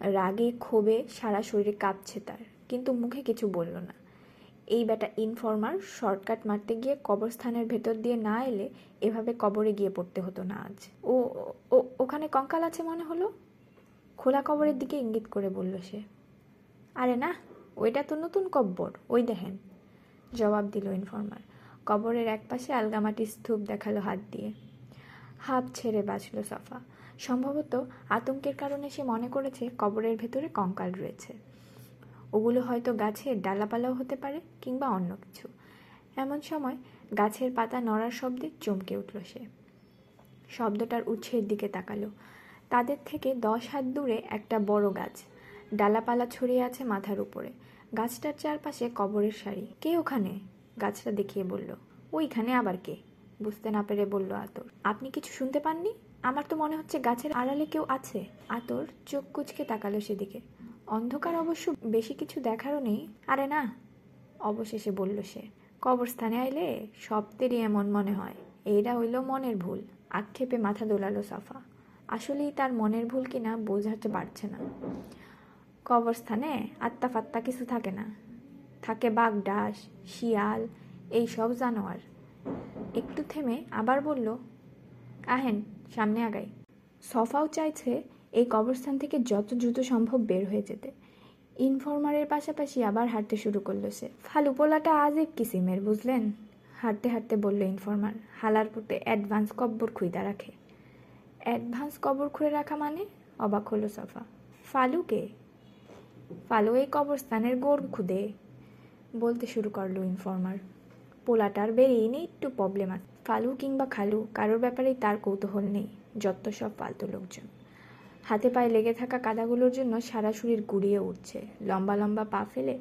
রাগে ক্ষোভে সারা শরীরে কাঁপছে তার, কিন্তু মুখে কিছু বলল না। এই বেটা ইনফর্মার শর্টকাট মারতে গিয়ে কবরস্থানের ভেতর দিয়ে না এলে এভাবে কবরে গিয়ে পড়তে হতো না আজ। ও ওখানে কঙ্কাল আছে মনে হলো? খোলা কবরের দিকে ইঙ্গিত করে বলল সে। আরে না, ওইটা তো নতুন কব্বর, ওই দেখেন। জবাব দিল ইনফর্মার কবরের একপাশে আলগামাটির স্তূপ দেখাল হাত দিয়ে। হাফ ছেড়ে বাঁচল সাফা। সম্ভবত আতঙ্কের কারণে সে মনে করেছে কবরের ভেতরে কঙ্কাল রয়েছে। ওগুলো হয়তো গাছের ডালাপালাও হতে পারে কিংবা অন্য কিছু। এমন সময় গাছের পাতা নড়ার শব্দে চমকে উঠল সে। শব্দটার উৎসের দিকে তাকালো। তাদের থেকে দশ হাত দূরে একটা বড় গাছ। ডালাপালা ছড়িয়ে আছে মাথার উপরে। গাছটার চারপাশে কবরের সারি। কে ওখানে? গাছটা দেখিয়ে বলল। ওইখানে আবার কে? বুঝতে না পেরে বলল আতর। আপনি কিছু শুনতে পাননি? আমার তো মনে হচ্ছে গাছের আড়ালে কেউ আছে। আতর চোখ কুচকে তাকালো সেদিকে। অন্ধকার অবশ্য বেশি কিছু দেখারও নেই। আরে না, অবশেষে বলল সে, কবরস্থানে আইলে সবদেরই এমন মনে হয়। এইটা হইল মনের ভুল। আক্ষেপে মাথা দোলালো সাফা। আসলেই তার মনের ভুল কিনা বোঝাতে পারছে না। কবরস্থানে আত্মা ফাত্তা কিছু থাকে না। থাকে বাঘ ডাস শিয়াল, এই সব জানোয়ার। একটু থেমে আবার বলল, আহেন, সামনে আগাই। সফাও চাইছে এই কবরস্থান থেকে যত দ্রুত সম্ভব বের হয়ে যেতে। ইনফরমারের পাশাপাশি আবার হাঁটতে শুরু করল সে। ফালু পোলাটা আজেব কিসিমের, বুঝলেন? হাঁটতে হাঁটতে বলল ইনফরমার, হালার পুটে অ্যাডভান্স কব্বর খুইদা রাখে। অ্যাডভান্স কবর খুঁড়ে রাখা মানে? অবাক হলো সফা। ফালুকে ফালু এই কবরস্থানের গোড় খুদে, বলতে শুরু করল ইনফরমার। পোলাটার বেরিয়ে নেই একটু প্রবলেম আছে। ফালু কিংবা খালু, কারোর ব্যাপারেই তার কৌতূহল নেই, যত সব ফালতু লোকজন। হাতে পায়ে লেগে থাকা কাদাগুলোর জন্য সারা শরীর গুড়িয়ে উঠছে। লম্বা লম্বা পা ফেলে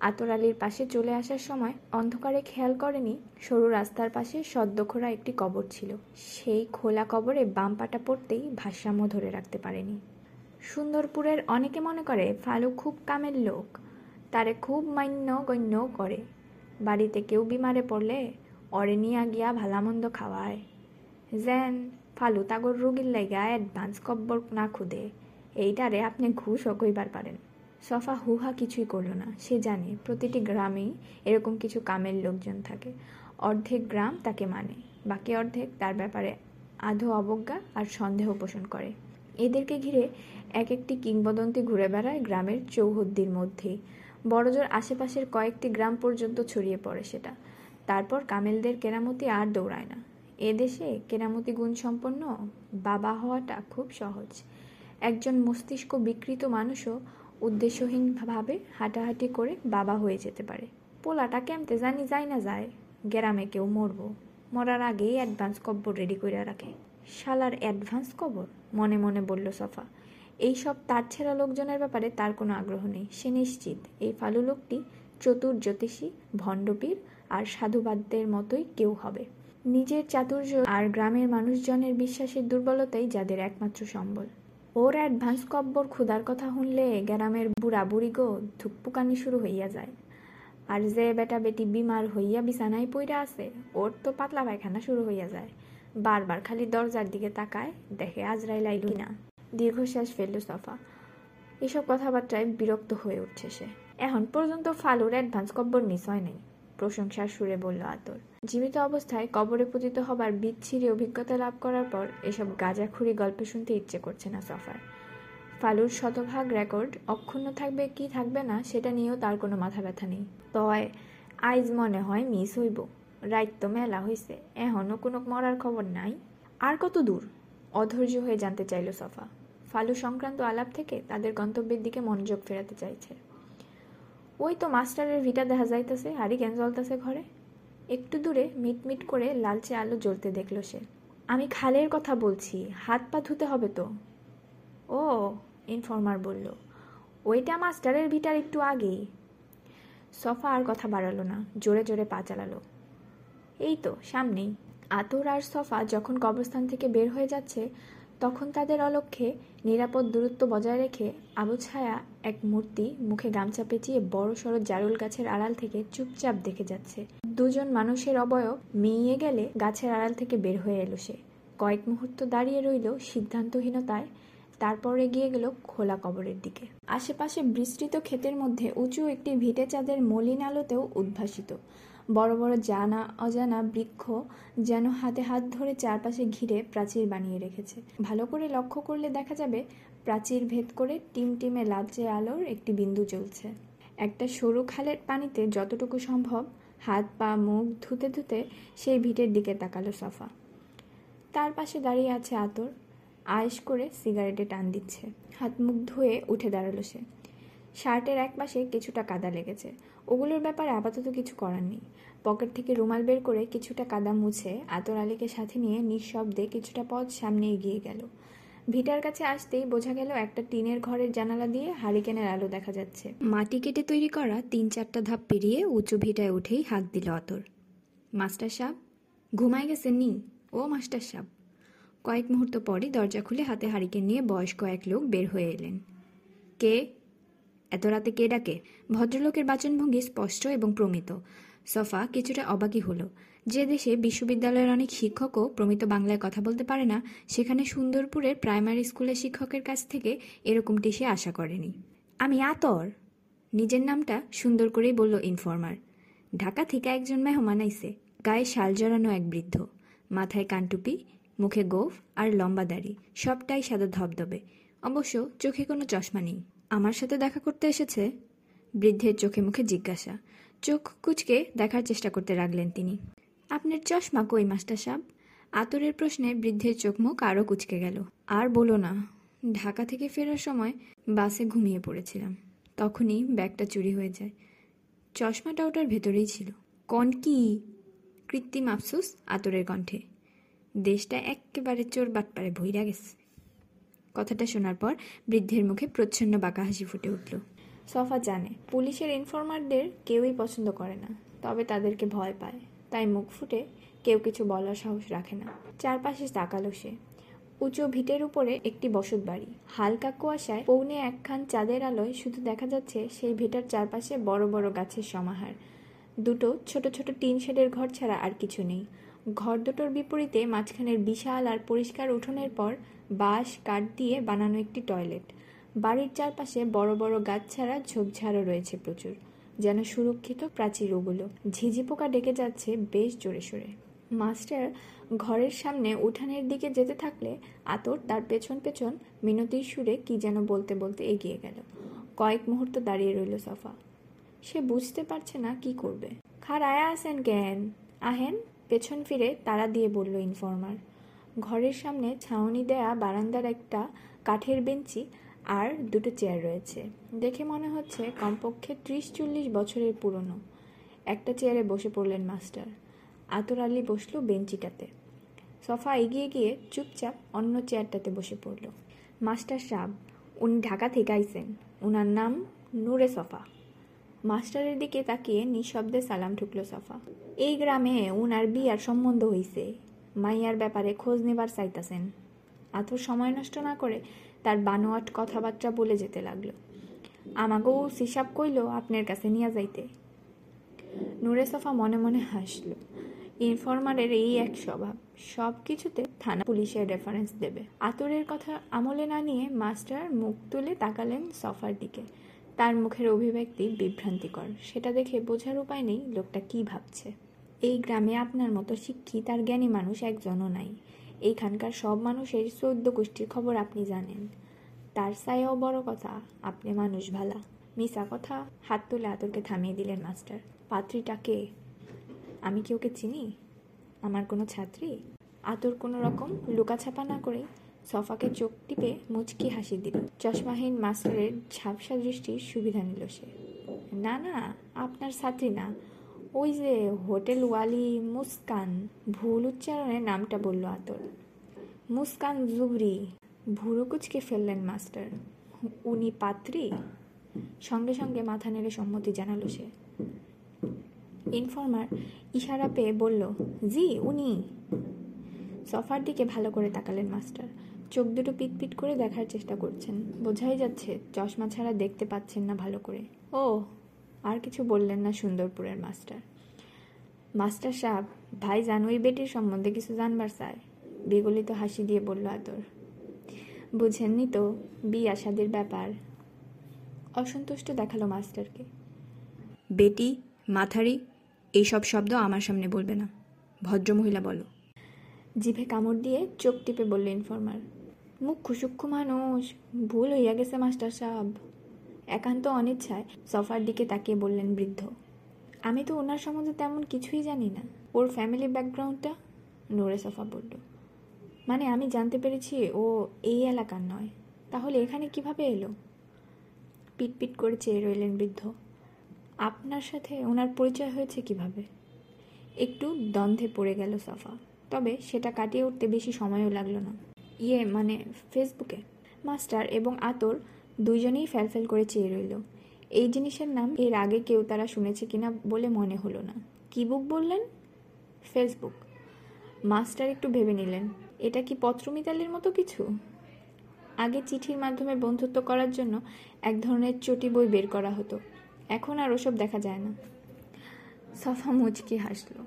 আতর আলীর পাশে চলে আসার সময় অন্ধকারে খেয়াল করেনি সরু রাস্তার পাশে সদ্য একটি কবর ছিল। সেই খোলা কবরে বাম পাটা পড়তেই ভারসাম্য ধরে রাখতে পারেনি। সুন্দরপুরের অনেকে মনে করে ফালু খুব কামের লোক, তারে খুব মান্য গণ্য করে। বাড়িতে কেউ বিমারে পড়লে অরে নিয়া গিয়া ভালামন্দ খাওয়ায়। যেন ফালু তাগর রুগীর লাইগা অ্যাডভান্স কব্বর না খুদে। এইটারে আপনি ঘুষও কইবার পারেন। সফা হুহা কিছুই করল না। সে জানে, প্রতিটি গ্রামেই এরকম কিছু কামের লোকজন থাকে। অর্ধেক গ্রাম তাকে মানে বাকি অর্ধেক তার ব্যাপারে আধো অবজ্ঞা আর সন্দেহ পোষণ করে। এদেরকে ঘিরে এক একটি কিংবদন্তি ঘুরে বেড়ায় গ্রামের চৌহদ্দির মধ্যেই বড়জোর আশেপাশের কয়েকটি গ্রাম পর্যন্ত ছড়িয়ে পড়ে সেটা। তারপর কামেলদের কেরামতি আর দৌড়ায় না। এদেশে কেরামতি গুণসম্পন্ন বাবা হওয়াটা খুব সহজ। একজন মস্তিষ্ক বিকৃত মানুষও উদ্দেশ্যহীনভাবে হাঁটাহাঁটি করে বাবা হয়ে যেতে পারে। পোলাটা কেমতে জানি যায় না যায়, গ্রামে কেউ মরবো, মরার আগেই অ্যাডভান্স কব্বর রেডি করে রাখে। শালার অ্যাডভান্স কবর মনে মনে বলল সফা। এই সব তার ছেঁড়া লোকজনের ব্যাপারে তার কোনো আগ্রহ নেই। সে নিশ্চিত এই ফালু লোকটি চতুর জ্যোতিষী ভণ্ডপীর আর সাধুবাদদের মতোই কেউ হবে। নিজের চাতুর্য আর গ্রামের মানুষজনের বিশ্বাসের দুর্বলতাই যাদের একমাত্র সম্বল। ওর অ্যাডভান্স কব্বর ক্ষুদার কথা শুনলে গ্রামের বুড়া বুড়ি গো ধুকপুকানি শুরু হইয়া যায়। আর যে বেটা বেটি বিমার হইয়া বিছানায় পইরা আছে, ওর তো পাতলা পায়খানা শুরু হইয়া যায়। বারবার খালি দরজার দিকে তাকায়, দেখে আজরাইল আইলই না দীর্ঘশ্বাস ফেলল সফা। এসব কথাবার্তায় বিরক্ত হয়ে উঠছে সে। এখন পর্যন্ত ফালুর অ্যাডভান্স কব্বর মিস হয় নাই। প্রশংসার সুরে বলল আতর। জীবিত অবস্থায় কবরে পতিত হবার বিচ্ছিরি অভিজ্ঞতা লাভ করার পর এসব গাঁজাখুরি গল্প শুনতে ইচ্ছে করছে না সফার। ফালুর শতভাগ রেকর্ড অক্ষুণ্ণ থাকবে কি থাকবে না সেটা নিয়েও তার কোনো মাথা ব্যথা নেই। তয় আইজ মনে হয় মিস হইব। রাইত তো মেলা হইছে এখনও কোনো মরার খবর নাই। আর কত দূর? অধৈর্য হয়ে জানতে চাইল সফা। ফালু সংক্রান্ত আলাপ থেকে তাদের গন্তব্যের দিকে মনোযোগ ফেরাতে চাইছে। ওই তো মাস্টারের ভিটা দেখা যাইতেছে হারিকেন জ্বলতেছে ঘরে। একটু দূরে মিটমিট করে লালচে আলো জ্বলতে দেখল সে। আমি খালের কথা বলছি, হাত পা ধুতে হবে তো। ও, ইনফর্মার বলল, ওইটা মাস্টারের ভিটার একটু আগেই। সফা আর কথা বাড়ালো না, জোরে জোরে পা চালালো। এই তো, সামনেই। আতর আর সফা যখন কবরস্থান থেকে বের হয়ে যাচ্ছে তখন তাদের অলক্ষ্যে নিরাপদ দূরত্ব বজায় রেখে আবু ছায়া এক মূর্তি মুখে গামছা পেঁচিয়ে বড় সড়ো জারুল গাছের আড়াল থেকে চুপচাপ দেখে যাচ্ছে। দুজন মানুষের অবয়ব মেয়ে গেলে গাছের আড়াল থেকে বের হয়ে এলো সে। কয়েক মুহূর্ত দাঁড়িয়ে রইল সিদ্ধান্তহীনতায়, তারপর এগিয়ে গেল খোলা কবরের দিকে। আশেপাশে বিস্তৃত ক্ষেতের মধ্যে উঁচু একটি ভিটে চাঁদের মলিন আলোতেও উদ্ভাসিত। বড় বড় জানা, অজানা বৃক্ষ যেন হাতে হাত ধরে চারপাশে ঘিরে প্রাচীর বানিয়ে রেখেছে। ভালো করে লক্ষ্য করলে দেখা যাবে, প্রাচীর ভেদ করে টিমটিমে লালচে আলোর একটি বিন্দু চলছে একটা সরু খালের পানিতে যতটুকু সম্ভব হাত, পা, মুখ ধুতে ধুতে সেই ভিটের দিকে তাকালো সফা। তার পাশে দাঁড়িয়ে আছে আতর আয়েস করে সিগারেটে টান দিচ্ছে। হাত মুখ ধুয়ে উঠে দাঁড়াল সে। শার্টের এক পাশে কিছুটা কাদা লেগেছে। ওগুলোর ব্যাপারে আপাতত কিছু করার নেই। পকেট থেকে রুমাল বের করে কিছুটা কাদা মুছে আতর আলীকে সাথে নিয়ে নিঃশব্দে কিছুটা পথ সামনে এগিয়ে গেল। ভিটার কাছে আসতেই বোঝা গেল একটা টিনের ঘরের জানালা দিয়ে হারিকেনের আলো দেখা যাচ্ছে। মাটি কেটে তৈরি করা তিন চারটা ধাপ পেরিয়ে উঁচু ভিটায় উঠেই হাত দিল অতর মাস্টার সাহেব, ঘুমায় গেছেন নি? ও মাস্টার সাহেব। কয়েক মুহূর্ত পরই দরজা খুলে হাতে হারিকেন নিয়ে বয়স্ক এক লোক বের হয়ে এলেন। কে? এত রাতে কে ডাকে? ভদ্রলোকের বাচনভঙ্গি স্পষ্ট এবং প্রমিত। সফা কিছুটা অবাকই হলো। যে দেশে বিশ্ববিদ্যালয়ের অনেক শিক্ষকও প্রমিত বাংলায় কথা বলতে পারে না, সেখানে সুন্দরপুরের প্রাইমারি স্কুলের শিক্ষকের কাছ থেকে এরকমটি সে আশা করেনি। আমি আতর! নিজের নামটা সুন্দর করেই বলল ইনফর্মার। ঢাকা থেকে একজন মেহমান আইছে, গায়ে শাল জড়ানো এক বৃদ্ধ। মাথায় কানটুপি, মুখে গোফ আর লম্বা দাড়ি, সবটাই সাদা ধবধবে। অবশ্য চোখে কোনো চশমা নেই। আমার সাথে দেখা করতে এসেছে? বৃদ্ধের চোখে মুখে জিজ্ঞাসা। চোখ কুচকে দেখার চেষ্টা করতে লাগলেন তিনি। আপনার চশমা কই, মাস্টার সাহেব আতরের প্রশ্নে বৃদ্ধের চোখ মুখ আরও কুচকে গেল। আর বলো না, ঢাকা থেকে ফেরার সময় বাসে ঘুমিয়ে পড়েছিলাম। তখনই ব্যাগটা চুরি হয়ে যায়। চশমাটা ওটার ভেতরেই ছিল। কন কি? কৃত্রিম আফসোস আতরের কণ্ঠে। দেশটা একেবারে চোর বাটপারে ভইরা গেছে। কথাটা শোনার পর বৃদ্ধের মুখে প্রচ্ছন্ন বাঁকা হাসি ফুটে উঠল। সফা জানে, পুলিশের ইনফরমারদের কেউই পছন্দ করে না, তবে তাদেরকে ভয় পায়। তাই মুখ ফুটে কেউ কিছু বলার সাহস রাখে না। চারপাশে তাকালো সে। উঁচু ভিটের উপরে একটি বসত বাড়ি। হালকা কুয়াশায় পৌনে একখান চাঁদের আলোয় শুধু দেখা যাচ্ছে সেই ভিটার চারপাশে বড় বড় গাছের সমাহার। দুটো ছোট ছোট টিন শেডের ঘর ছাড়া আর কিছু নেই। ঘর দুটোর বিপরীতে মাঝখানের বিশাল আর পরিষ্কার উঠোনের পর বাঁশ, কাঠ দিয়ে বানানো একটি টয়লেট। বাড়ির চারপাশে বড় বড় গাছ ছাড়া ঝোপঝাড়ও রয়েছে প্রচুর, যেন সুরক্ষিত প্রাচীর ওগুলো। ঝিঝি পোকা ডেকে যাচ্ছে বেশ জোরে সোরে। মাস্টার ঘরের সামনে উঠানের দিকে যেতে থাকলে আতর তার পেছন পেছন মিনতির সুরে কি যেন বলতে বলতে এগিয়ে গেল। কয়েক মুহূর্ত দাঁড়িয়ে রইল সফা। সে বুঝতে পারছে না কি করবে। খার আয়া আসেন কেন? আহেন? পেছন ফিরে তারা দিয়ে বলল ইনফর্মার। ঘরের সামনে ছাউনি দেয়া বারান্দার একটা কাঠের বেঞ্চি আর দুটো চেয়ার রয়েছে। দেখে মনে হচ্ছে কমপক্ষে ত্রিশ চল্লিশ বছরের পুরনো। একটা চেয়ারে বসে পড়লেন মাস্টার। আতর আলী বসল বেঞ্চিটাতে। সফা এগিয়ে গিয়ে চুপচাপ অন্য চেয়ারটাতে বসে পড়ল। মাস্টার সাহেব উনি ঢাকা থেকে আইসেন ওনার নাম নূরে সফা। মাস্টারের দিকে তাকিয়ে নিঃশব্দে সালাম ঠুকল সফা। এই গ্রামে উনার বিয়ার সম্বন্ধ হইছে। মাইয়ার ব্যাপারে খোঁজ নেবার চাইতাছেন। আতর সময় নষ্ট না করে তার বানোয়াট কথাবার্তা বলে যেতে লাগল। আমাকেও হিসাব কইল, আপনার কাছে নিয়ে যাইতে। নূরে সফা মনে মনে হাসলো। ইনফরমারের এই এক স্বভাব সব কিছুতে থানা পুলিশের রেফারেন্স দেবে। আতরের কথা আমলে না নিয়ে মাস্টার মুখ তুলে তাকালেন সফার দিকে। তার মুখের অভিব্যক্তি বিভ্রান্তিকর। সেটা দেখে বোঝার উপায় নেই লোকটা কি ভাবছে। এই গ্রামে আপনার মতো শিক্ষিত আর জ্ঞানী মানুষ একজনও নাই। এইখানকার সব মানুষের চৌদ্দ গোষ্ঠীর খবর আপনি জানেন। তার সায়েও বড় কথা, আপনি মানুষ ভালা। মিসা কথা, হাত তুলে আতরকে থামিয়ে দিলেন মাস্টার। পাত্রীটা কে? আমি কি ওকে চিনি? আমার কোনো ছাত্রী? আতর কোনো রকম লুকাছাপা না করে সফাকে চোখ টিপে মুচকি হাসি দিল। চশমাহীন মাস্টারের ঝাপসা দৃষ্টির সুবিধা নিল সে। না না, আপনার ছাত্রী না। ওই যে হোটেল ওয়ালি মুস্কান ভুল উচ্চারণে নামটা বলল আতর। মুস্কান জুবরি ভুরু কুচকে ফেললেন মাস্টার। উনি পাত্রী? সঙ্গে সঙ্গে মাথা নেড়ে সম্মতি জানালো সে। ইনফর্মার ইশারা পেয়ে বলল, জি, উনি। সফার দিকে ভালো করে তাকালেন মাস্টার। চোখ দুটো পিটপিট করে দেখার চেষ্টা করছেন। বোঝাই যাচ্ছে চশমা ছাড়া দেখতে পাচ্ছেন না ভালো করে। ও আর কিছু বললেন না সুন্দরপুরের মাস্টার। মাস্টার সাহেব ভাই জান ওই বেটির সম্বন্ধে কিছু জানবার চায়। বিগলিত হাসি দিয়ে বলল আদর। বুঝেননি তো বিয়া শাদির ব্যাপার। অসন্তুষ্ট দেখাল মাস্টারকে। বেটি মাথারি এইসব শব্দ আমার সামনে বলবে না। ভদ্রমহিলা বলো। জিভে কামড় দিয়ে চোখ টিপে বলল ইনফর্মার। মুখ্য সূক্ষ্ম মানুষ, ভুল হইয়া গেছে, মাস্টার সাহেব। একান্ত অনিচ্ছায় সফার দিকে তাকিয়ে বললেন বৃদ্ধ, আমি তো ওনার সম্বন্ধে তেমন কিছুই জানি না। ওর ফ্যামিলি ব্যাকগ্রাউন্ডটা নোরে সফা বলল মানে আমি জানতে পেরেছি ও এই এলাকার নয়। তাহলে এখানে কীভাবে এলো? পিটপিট করে চেয়ে রইলেন বৃদ্ধ, আপনার সাথে ওনার পরিচয় হয়েছে কীভাবে? একটু দ্বন্দ্বে পড়ে গেল সাফা, তবে সেটা কাটিয়ে উঠতে বেশি সময়ও লাগল না। ইয়ে মানে ফেসবুকে। মাস্টার এবং আতর দুইজনেই ফ্যালফেল করে চেয়ে রইল। এই জিনিসের নাম এর আগে কেউ তারা শুনেছে কিনা বলে মনে হলো না। কি বুক বললেন? ফেসবুক। মাস্টার একটু ভেবে নিলেন। এটা কি পত্রমিতালির মতো কিছু? আগে চিঠির মাধ্যমে বন্ধুত্ব করার জন্য এক ধরনের চটি বই বের করা হতো। এখন আর ওসব দেখা যায় না। সফা মুচকি হাসলো।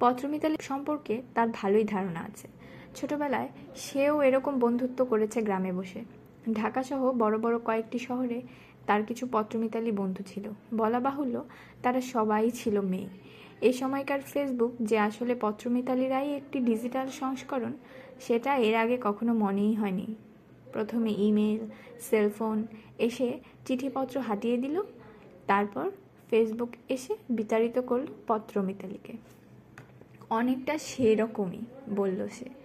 পত্রমিতালি সম্পর্কে তার ভালোই ধারণা আছে। ছোটবেলায় সেও এরকম বন্ধুত্ব করেছে গ্রামে বসে। ঢাকাসহ বড় বড় কয়েকটি শহরে তার কিছু পত্রমিতালি বন্ধু ছিল। বলা বাহুল্য, তারা সবাই ছিল মেয়ে। এ সময়কার ফেসবুক যে আসলে পত্রমিতালিরাই একটি ডিজিটাল সংস্করণ, সেটা এর আগে কখনো মনেই হয়নি। প্রথমে ইমেল, সেলফোন এসে চিঠিপত্র হাতিয়ে দিল, তারপর ফেসবুক এসে বিতাড়িত করল পত্র মিতালিকে অনেকটা সেরকমই, বলল সে।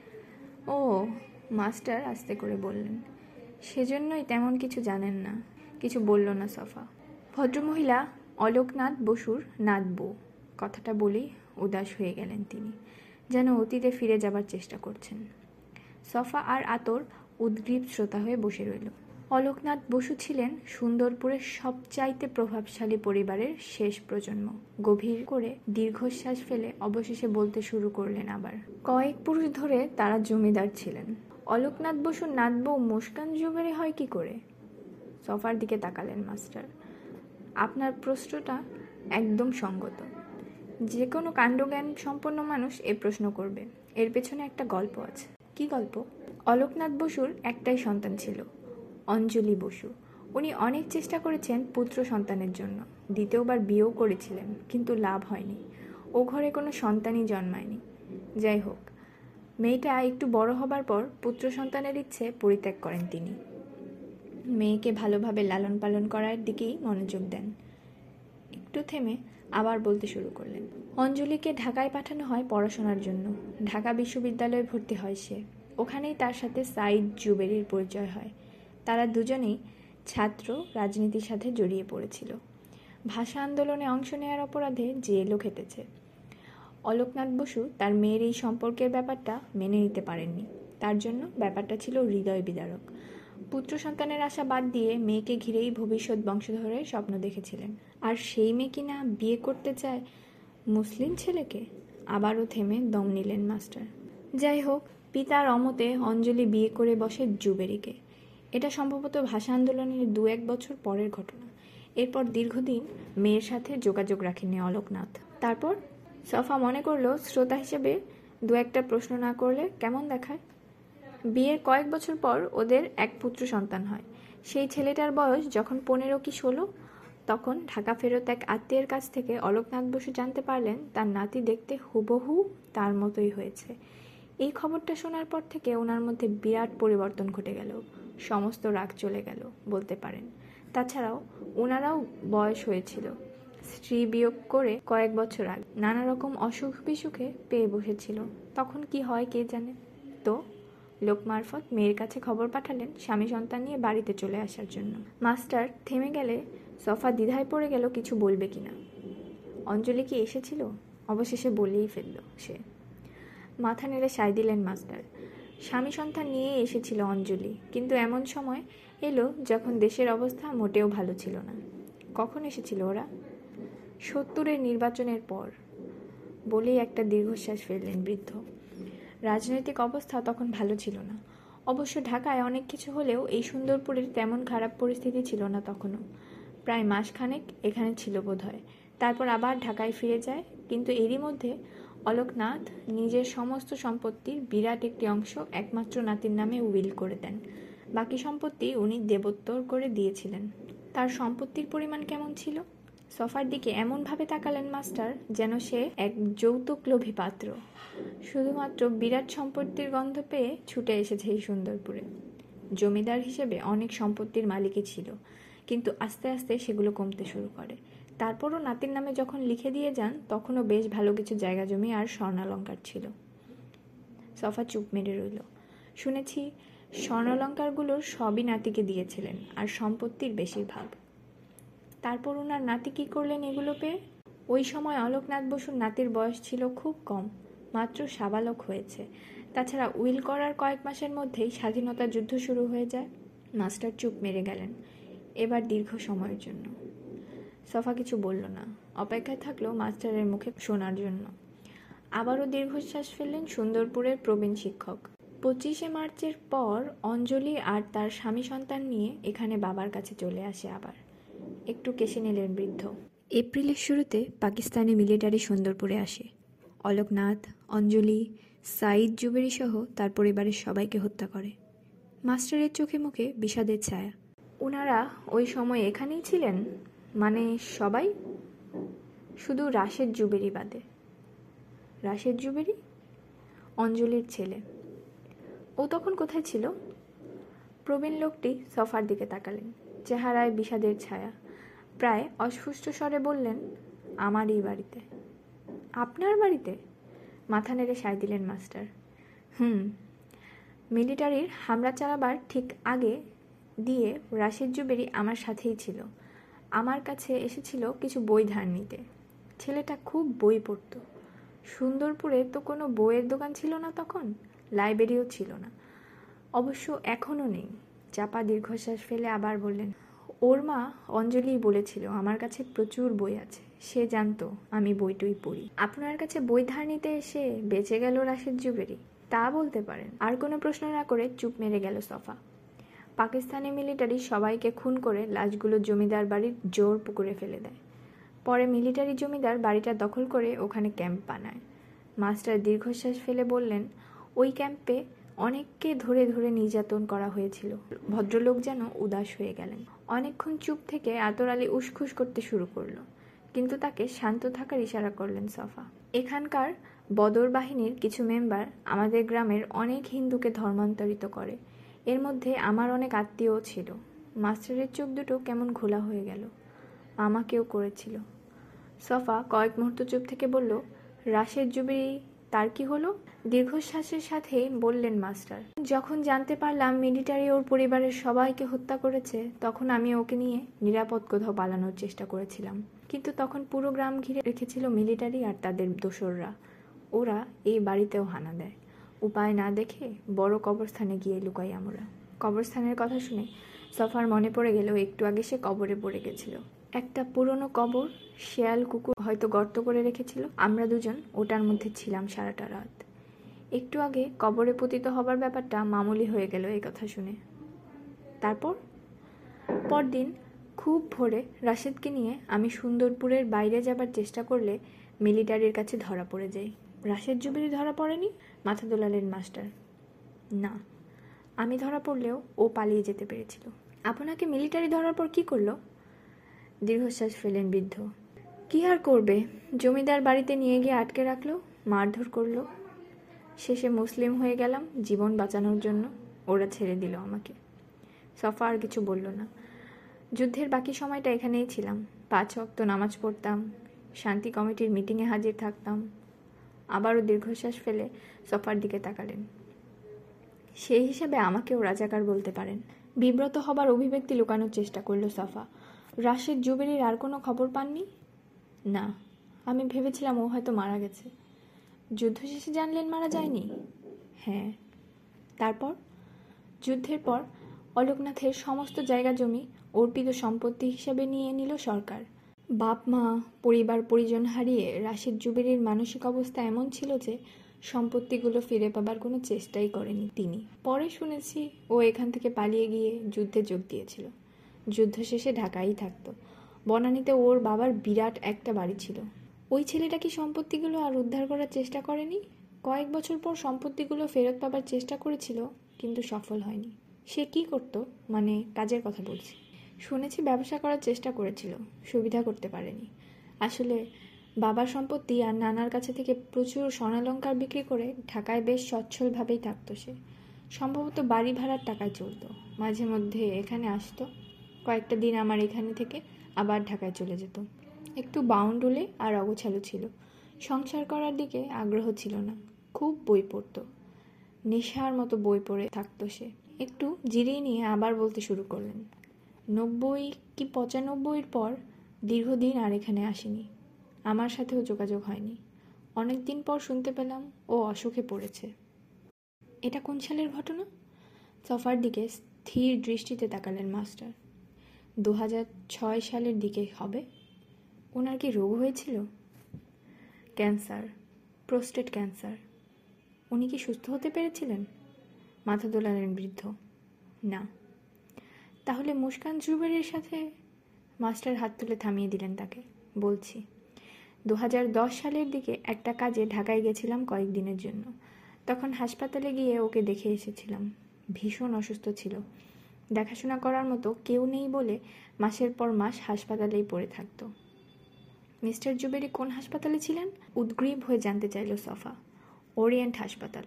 ও, মাস্টার আস্তে করে বললেন। সেজন্যই তেমন কিছু জানেন না, কিছু বলল না সফা। ভদ্রমহিলা অলোকনাথ বসুর নাথ বউ, কথাটা বলেই উদাস হয়ে গেলেন তিনি, যেন অতীতে ফিরে যাবার চেষ্টা করছেন। সফা আর আতর উদ্গ্রীব শ্রোতা হয়ে বসে রইল। অলোকনাথ বসু ছিলেন সুন্দরপুরের সবচাইতে প্রভাবশালী পরিবারের শেষ প্রজন্ম। গভীর করে দীর্ঘশ্বাস ফেলে অবশেষে বলতে শুরু করলেন আবার। কয়েক পুরুষ ধরে তারা জমিদার ছিলেন। অলোকনাথ বসুর নাতবউ মুস্কান জুবেরি হয় কি করে? সফার দিকে তাকালেন মাস্টার। আপনার প্রশ্নটা একদম সঙ্গত। যে কোনো কাণ্ডজ্ঞান সম্পন্ন মানুষ এ প্রশ্ন করবে। এর পেছনে একটা গল্প আছে। কি গল্প? অলোকনাথ বসুর একটাই সন্তান ছিল। অঞ্জলি বসু। উনি অনেক চেষ্টা করেছেন পুত্র সন্তানের জন্য। দ্বিতীয়বার বিয়েও করেছিলেন, কিন্তু লাভ হয়নি। ও ঘরে কোনো সন্তানই জন্মায়নি। যাই হোক, মেয়েটা একটু বড় হবার পর পুত্র সন্তানের ইচ্ছে পরিত্যাগ করেন তিনি। মেয়েকে ভালোভাবে লালন পালন করার দিকেই মনোযোগ দেন। একটু থেমে আবার বলতে শুরু করলেন, অঞ্জলিকে ঢাকায় পাঠানো হয় পড়াশোনার জন্য। ঢাকা বিশ্ববিদ্যালয়ে ভর্তি হয় সে। ওখানেই তার সাথে সাইদ জুবেরির পরিচয় হয়। তারা দুজনেই ছাত্র রাজনীতির সাথে জড়িয়ে পড়েছিল। ভাষা আন্দোলনে অংশ নেওয়ার অপরাধে জেলও খেটেছে অলোকনাথ বসু তার মেয়ের এই সম্পর্কের ব্যাপারটা মেনে নিতে পারেননি। তার জন্য ব্যাপারটা ছিল হৃদয় বিদারক। পুত্র সন্তানের আশা বাদ দিয়ে মেয়েকে ঘিরেই ভবিষ্যৎ বংশধরের স্বপ্ন দেখেছিলেন। আর সেই মেয়ে কিনা বিয়ে করতে চায় মুসলিম ছেলেকে? আবারও থেমে দম নিলেন মাস্টার। যাই হোক, পিতার অমতে অঞ্জলি বিয়ে করে বসে জুবেরিকে। এটা সম্ভবত ভাষা আন্দোলনের দু এক বছর পরের ঘটনা। এরপর দীর্ঘদিন মেয়ের সাথে যোগাযোগ রাখেননি অলোকনাথ। তারপর সফা মনে করল শ্রোতা হিসেবে দু একটা প্রশ্ন না করলে কেমন দেখায়? বিয়ের কয়েক বছর পর ওদের এক পুত্র সন্তান হয়। সেই ছেলেটার বয়স যখন পনেরো কি ষোলো, তখন ঢাকা ফেরত এক আত্মীয়ের কাছ থেকে অলোকনাথ বসু জানতে পারলেন তার নাতি দেখতে হুবহু তার মতোই হয়েছে। এই খবরটা শোনার পর থেকে ওনার মধ্যে বিরাট পরিবর্তন ঘটে গেল। সমস্ত রাগ চলে গেল, বলতে পারেন। তাছাড়াও ওনারাও বয়স হয়েছিল। স্ত্রী বিয়োগ করে কয়েক বছর আগে নানা রকম অসুখ বিসুখে পেয়ে বসেছিল। তখন কি হয় কে জানে? তো লোক মারফত মেয়ের কাছে খবর পাঠালেন স্বামী সন্তান নিয়ে বাড়িতে চলে আসার জন্য। মাস্টার থেমে গেলে সফা দ্বিধায় পড়ে গেল কিছু বলবে কিনা। অঞ্জলি কি এসেছিল? অবশেষে বলেই ফেলল সে। মাথা নেড়ে সায় দিলেন মাস্টার। স্বামী সন্তান নিয়ে এসেছিল অঞ্জলি, কিন্তু এমন সময় এলো যখন দেশের অবস্থা মোটেও ভালো ছিল না। কখন এসেছিল ওরা? সত্তরের নির্বাচনের পর, বলেই একটা দীর্ঘশ্বাস ফেললেন বৃদ্ধ। রাজনৈতিক অবস্থা তখন ভালো ছিল না। অবশ্য ঢাকায় অনেক কিছু হলেও এই সুন্দরপুরের তেমন খারাপ পরিস্থিতি ছিল না তখনও। প্রায় মাসখানেক এখানে ছিল বোধহয়। তারপর আবার ঢাকায় ফিরে যায়, কিন্তু এরই মধ্যে অলোকনাথ নিজের সমস্ত সম্পত্তির বিরাট একটি অংশ একমাত্র নাতির নামে উইল করে দেন। বাকি সম্পত্তি উনি দেবোত্তর করে দিয়েছিলেন। তার সম্পত্তির পরিমাণ কেমন ছিল? সফার দিকে এমনভাবে তাকালেন মাস্টার যেন সে এক যৌতুক লোভী পাত্র। শুধুমাত্র বিরাট সম্পত্তির গন্ধ পেয়ে ছুটে এসেছে এই সুন্দরপুরে। জমিদার হিসেবে অনেক সম্পত্তির মালিকই ছিল, কিন্তু আস্তে আস্তে সেগুলো কমতে শুরু করে। তারপরও নাতির নামে যখন লিখে দিয়ে যান, তখনও বেশ ভালো কিছু জায়গা জমি আর স্বর্ণালঙ্কার ছিল। সফা চুপ মেরে রইল। শুনেছি স্বর্ণালঙ্কারগুলোর সবই নাতিকে দিয়েছিলেন, আর সম্পত্তির বেশিরভাগ। তারপর ওনার নাতি কী করলেন এগুলো পেয়ে? ওই সময় অলোকনাথ বসুর নাতির বয়স ছিল খুব কম, মাত্র সাবালক হয়েছে। তাছাড়া উইল করার কয়েক মাসের মধ্যেই স্বাধীনতা যুদ্ধ শুরু হয়ে যায়। মাস্টার চুপ মেরে গেলেন, এবার দীর্ঘ সময়ের জন্য। সফা কিছু বলল না। অপেক্ষায় থাকল মাস্টারের মুখে শোনার জন্য। আবারও দীর্ঘশ্বাস ফেললেন সুন্দরপুরের প্রবীণ শিক্ষক। পঁচিশে মার্চের পর অঞ্জলি আর তার স্বামী সন্তান নিয়ে এখানে বাবার কাছে চলে আসে আবার। একটু কেশে নিলেন বৃদ্ধ। এপ্রিলের শুরুতে পাকিস্তানি মিলিটারি সুন্দরপুরে আসে। অলোকনাথ, অঞ্জলি সাইদ জুবেরি সহ তার পরিবারের সবাইকে হত্যা করে। মাস্টারের চোখে মুখে বিষাদের ছায়া। ওনারা ওই সময় এখানেই ছিলেন? মানে সবাই? শুধু রাশেদ জুবেরি বাদে। রাশেদ জুবেরি? অঞ্জলির ছেলে। ও তখন কোথায় ছিল? প্রবীণ লোকটি সফার দিকে তাকালেন, চেহারায় বিষাদের ছায়া। প্রায় অস্ফুষ্ট স্বরে বললেন, আমারই বাড়িতে। আপনার বাড়িতে? মাথা নেড়ে সায় দিলেন মাস্টার। হুম। মিলিটারির হামলা চালাবার ঠিক আগে দিয়ে রাশিদ জুবেরি আমার সাথেই ছিল। আমার কাছে এসেছিল কিছু বই ধার নিতে। ছেলেটা খুব বই পড়তো। সুন্দরপুরে তো কোনো বইয়ের দোকান ছিল না তখন, লাইব্রেরিও ছিল না। অবশ্য এখনও নেই। চাপা দীর্ঘশ্বাস ফেলে আবার বললেন, ওর মা অঞ্জলিই বলেছিল, আমার কাছে প্রচুর বই আছে। সে জানতো আমি বইটই পড়ি। আপনার কাছে বই ধার নিতে এসে বেঁচে গেল রাশিদ জুবেরি। তা বলতে পারেন। আর কোনো প্রশ্ন না করে চুপ মেরে গেল সফা। পাকিস্তানি মিলিটারি সবাইকে খুন করে লাশগুলো জমিদার বাড়ির জোর পুকুরে ফেলে দেয়। পরে মিলিটারি জমিদার বাড়িটা দখল করে ওখানে ক্যাম্প বানায়। মাস্টার দীর্ঘশ্বাস ফেলে বললেন, ওই ক্যাম্পে অনেককে ধরে ধরে নির্যাতন করা হয়েছিল। ভদ্রলোক যেন উদাস হয়ে গেলেন। অনেকক্ষণ চুপ থেকে আতর আলী উসখুস করতে শুরু করল। কিন্তু তাকে শান্ত থাকার ইশারা করলেন সফা। এখানকার বদর বাহিনীর কিছু মেম্বার আমাদের গ্রামের অনেক হিন্দুকে ধর্মান্তরিত করে। এর মধ্যে আমার অনেক আত্মীয়ও ছিল। মাস্টারের চোখ দুটো কেমন ঘোলা হয়ে গেল। আমাকেও করেছিল। সফা কয়েক মুহূর্ত চুপ থেকে বলল রাশের জুবিরি, তার কি হলো? দীর্ঘশ্বাসের সাথে বললেন মাস্টার, যখন জানতে পারলাম মিলিটারি ওর পরিবারের সবাইকে হত্যা করেছে, তখন আমি ওকে নিয়ে নিরাপদ কোথাও পালানোর চেষ্টা করেছিলাম। কিন্তু তখন পুরো গ্রাম ঘিরে রেখেছিল মিলিটারি আর তাদের দোসররা। ওরা এই বাড়িতেও হানা দেয়। উপায় না দেখে বড় কবরস্থানে গিয়ে লুকাই আমরা। কবরস্থানের কথা শুনে সফার মনে পড়ে গেল একটু আগে সে কবরে পড়ে গেছিল। একটা পুরনো কবর, শেয়াল কুকুর হয়তো গর্ত করে রেখেছিল। আমরা দুজন ওটার মধ্যে ছিলাম সারাটা রাত। একটু আগে কবরে পতিত হবার ব্যাপারটা মামুলি হয়ে গেল এই কথা শুনে। তারপর? পরদিন খুব ভোরে রাশেদকে নিয়ে আমি সুন্দরপুরের বাইরে যাবার চেষ্টা করলে মিলিটারির কাছে ধরা পড়ে যাই। রাশেদ জুবিলি ধরা পড়েনি? মাথা দোলালেন মাস্টার। না, আমি ধরা পড়লেও ও পালিয়ে যেতে পেরেছিল। আপনাকে মিলিটারি ধরার পর কি করল? দীর্ঘশ্বাস ফেলেন বৃদ্ধ। কি আর করবে? জমিদার বাড়িতে নিয়ে গিয়ে আটকে রাখল, মারধর করল। শেষে মুসলিম হয়ে গেলাম, জীবন বাঁচানোর জন্য ওরা ছেড়ে দিল আমাকে। সফা আর কিছু বলল না। যুদ্ধের বাকি সময়টা এখানেই ছিলাম। পাঁচ অক্ত নামাজ পড়তাম, শান্তি কমিটির মিটিংয়ে হাজির থাকতাম আবারও দীর্ঘশ্বাস ফেলে সফার দিকে তাকালেন। সেই হিসাবে আমাকেও রাজাকার বলতে পারেন। বিব্রত হবার অভিব্যক্তি লুকানোর চেষ্টা করল সফা। রাশেদ জুবেরির আর কোনো খবর পাননি? না। আমি ভেবেছিলাম ও হয়তো মারা গেছে। যুদ্ধ শেষে জানলেন মারা যায়নি? হ্যাঁ। তারপর? যুদ্ধের পর অলোকনাথের সমস্ত জায়গা জমি অর্পিত সম্পত্তি হিসাবে নিয়ে নিল সরকার। বাপ, মা, পরিবার, পরিজন হারিয়ে রাশিদ জুবেরির মানসিক অবস্থা এমন ছিল যে সম্পত্তিগুলো ফিরে পাবার কোনো চেষ্টাই করেনি তিনি। পরে শুনেছি ও এখান থেকে পালিয়ে গিয়ে যুদ্ধে যোগ দিয়েছিল। যুদ্ধ শেষে ঢাকাই থাকতো। বনানীতে ওর বাবার বিরাট একটা বাড়ি ছিল। ওই ছেলেটা কি সম্পত্তিগুলো আর উদ্ধার করার চেষ্টা করেনি? কয়েক বছর পর সম্পত্তিগুলো ফেরত পাবার চেষ্টা করেছিল, কিন্তু সফল হয়নি। সে কি করতো? মানে কাজের কথা বলছি। শুনেছি ব্যবসা করার চেষ্টা করেছিল, সুবিধা করতে পারেনি। আসলে বাবার সম্পত্তি আর নানার কাছে থেকে প্রচুর স্বর্ণালঙ্কার বিক্রি করে ঢাকায় বেশ সচ্ছলভাবেই থাকতো সে। সম্ভবত বাড়ি ভাড়ার টাকায় চলতো। মাঝে মধ্যে এখানে আসতো, কয়েকটা দিন আমার এখানে থেকে আবার ঢাকায় চলে যেত। একটু বাউন্ডুলে আর অগোছালো ছিল। সংসার করার দিকে আগ্রহ ছিল না, খুব বই পড়তো। নেশার মতো বই পড়ে থাকতো সে। একটু জিরিয়ে নিয়ে আবার বলতে শুরু করলেন নব্বই কি পঁচানব্বইয়ের পর দীর্ঘদিন আর এখানে আসেনি। আমার সাথেও যোগাযোগ হয়নি। অনেক দিন পর শুনতে পেলাম ও অসুখে পড়েছে। এটা কোন সালের ঘটনা? সফার দিকে স্থির দৃষ্টিতে তাকালেন মাস্টার। দু ছয় সালের দিকে হবে? ওনার কি রোগ হয়েছিল? Cancer, prostate cancer. উনি কি সুস্থ হতে পেরেছিলেন? মাথা দোলালেন বৃদ্ধ। না। তাহলে মুস্কান জুবেরের সাথে? মাস্টার হাত তুলে থামিয়ে দিলেন তাকে। বলছি দু সালের দিকে একটা কাজে ঢাকায় গেছিলাম কয়েকদিনের জন্য। তখন হাসপাতালে গিয়ে ওকে দেখে এসেছিলাম। ভীষণ অসুস্থ ছিল। দেখাশোনা করার মতো কেউ নেই বলে মাসের পর মাস হাসপাতালেই পড়ে থাকতো। মিস্টার জুবেরি কোন হাসপাতালে ছিলেন? উদ্গ্রীব হয়ে জানতে চাইল সফা। ওরিয়েন্ট হাসপাতাল।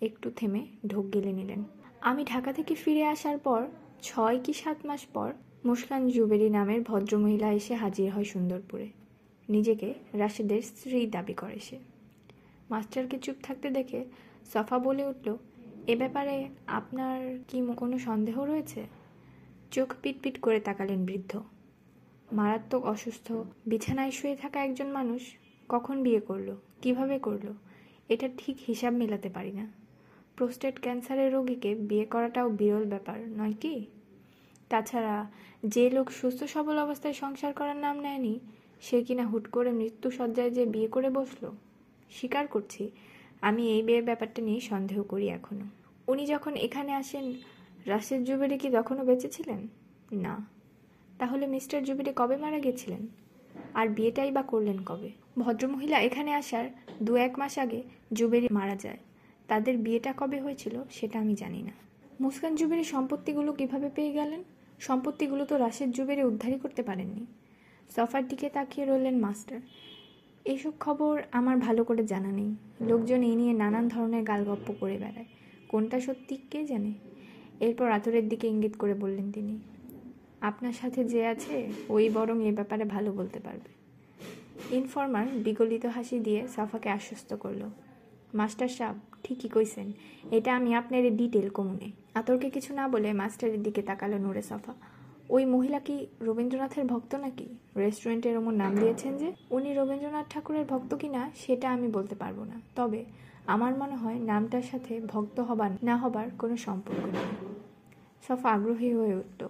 একটু থেমে ঢোক গেলে নিলেন। আমি ঢাকা থেকে ফিরে আসার পর ছয় কি সাত মাস পর মুস্কান জুবেরি নামের ভদ্রমহিলা এসে হাজির হয় সুন্দরপুরে। নিজেকে রাশেদের স্ত্রী দাবি করে সে। মাস্টারকে চুপ থাকতে দেখে সফা বলে উঠল, এ ব্যাপারে আপনার কি কোনো সন্দেহ রয়েছে? চোখ পিটপিট করে তাকালেন বৃদ্ধ। মারাত্মক অসুস্থ, বিছানায় শুয়ে থাকা একজন মানুষ কখন বিয়ে করল, কীভাবে করল, এটা ঠিক হিসাব মেলাতে পারি না। প্রোস্টেট ক্যান্সারের রোগীকে বিয়ে করাটাও বিরল ব্যাপার, নয় কি? তাছাড়া যে লোক সুস্থ সবল অবস্থায় সংসার করার নাম নেয়নি, সে কিনা হুট করে মৃত্যু সজ্জায় যে বিয়ে করে বসল? স্বীকার করছি, আমি এই বিয়ের ব্যাপারটা নিয়ে সন্দেহ করি এখনও। উনি যখন এখানে আসেন, রাশেদ জুবেরি কি তখনও বেঁচে ছিলেন? না। তাহলে মিস্টার জুবেরি কবে মারা গেছিলেন? আর বিয়েটাই বা করলেন কবে? ভদ্রমহিলা এখানে আসার দু এক মাস আগে জুবেরি মারা যায়। তাদের বিয়েটা কবে হয়েছিল সেটা আমি জানি না। মুস্কান জুবেরি সম্পত্তিগুলো কীভাবে পেয়ে গেলেন? সম্পত্তিগুলো তো রাশেদ জুবেরি উদ্ধারই করতে পারেননি। সফার দিকে তাকিয়ে রইলেন মাস্টার। এসব খবর আমার ভালো করে জানা নেই। লোকজন এই নিয়ে নানান ধরনের গালগপ্প করে বেড়ায়। কোনটা সত্যি, কে জানে? এরপর আতরের দিকে ইঙ্গিত করে বললেন তিনি, আপনার সাথে যে আছে, ওই বরং এ ব্যাপারে ভালো বলতে পারবে। ইনফরমার বিগলিত হাসি দিয়ে সাফাকে আশ্বস্ত করল। মাস্টার সাহেব ঠিকই কইছেন। এটা আমি আপনার ডিটেল কমুনে। আতরকে কিছু না বলে মাস্টারের দিকে তাকালো নূরে সাফা। ওই মহিলা কি রবীন্দ্রনাথের ভক্ত নাকি? রেস্টুরেন্টের ওমর নাম দিয়েছেন যে, উনি রবীন্দ্রনাথ ঠাকুরের ভক্ত কি না, সেটা আমি বলতে পারব না। তবে আমার মনে হয় নামটার সাথে ভক্ত হবার, না হবার কোনো সম্পর্ক নেই। সফা আগ্রহী হয়ে উঠল।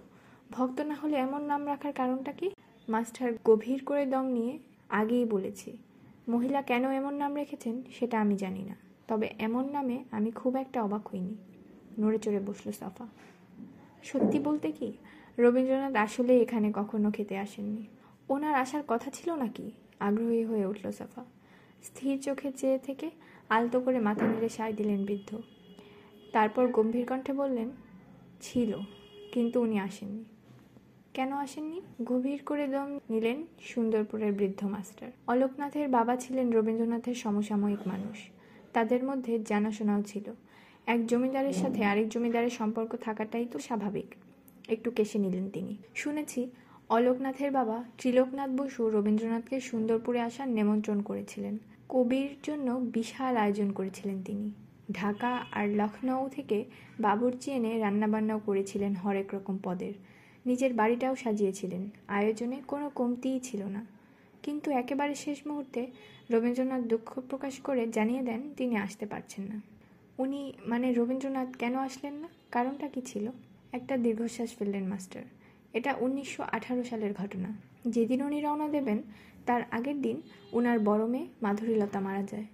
ভক্ত না হলে এমন নাম রাখার কারণটা কি? মাস্টার গভীর করে দম নিয়ে আগেই বলেছি মহিলা কেন এমন নাম রেখেছেন সেটা আমি জানি না। তবে এমন নামে আমি খুব একটা অবাক হইনি। নড়ে চড়ে বসল সফা। সত্যি বলতে কি, রবীন্দ্রনাথ আসলে এখানে কখনো খেতে আসেননি। ওনার আসার কথা ছিল নাকি? আগ্রহী হয়ে উঠল সাফা। স্থির চোখে চেয়ে থেকে আলতো করে মাথা নেড়ে সায় দিলেন বৃদ্ধ। তারপর গম্ভীর কণ্ঠে বললেন, ছিল, কিন্তু উনি আসেননি। কেন আসেননি? গভীর করে দম নিলেন সুন্দরপুরের বৃদ্ধ মাস্টার। অলোকনাথের বাবা ছিলেন রবীন্দ্রনাথের সমসাময়িক মানুষ। তাদের মধ্যে জানাশোনাও ছিল। এক জমিদারের সাথে আরেক জমিদারের সম্পর্ক থাকাটাই তো স্বাভাবিক। একটু কেশে নিলেন তিনি। শুনেছি, অলোকনাথের বাবা ত্রিলোকনাথ বসু রবীন্দ্রনাথকে সুন্দরপুরে আসার নিমন্ত্রণ করেছিলেন। কবির জন্য বিশাল আয়োজন করেছিলেন তিনি। ঢাকা আর লখনৌ থেকে বাবুর্চি এনে রান্নাবান্নাও করেছিলেন হরেক রকম পদের। নিজের বাড়িটাও সাজিয়েছিলেন। আয়োজনে কোনো কমতিই ছিল না। কিন্তু একেবারে শেষ মুহূর্তে রবীন্দ্রনাথ দুঃখ প্রকাশ করে জানিয়ে দেন তিনি আসতে পারছেন না। উনি মানে রবীন্দ্রনাথ কেন আসলেন না? কারণটা কি ছিল? একটা দীর্ঘশ্বাস ফেললেন মাস্টার। এটা উনিশশো আঠারো সালের ঘটনা। যেদিন উনি রওনা দেবেন, তার আগের দিন উনার বড় মেয়ে মাধুরীলতা মারা যায়।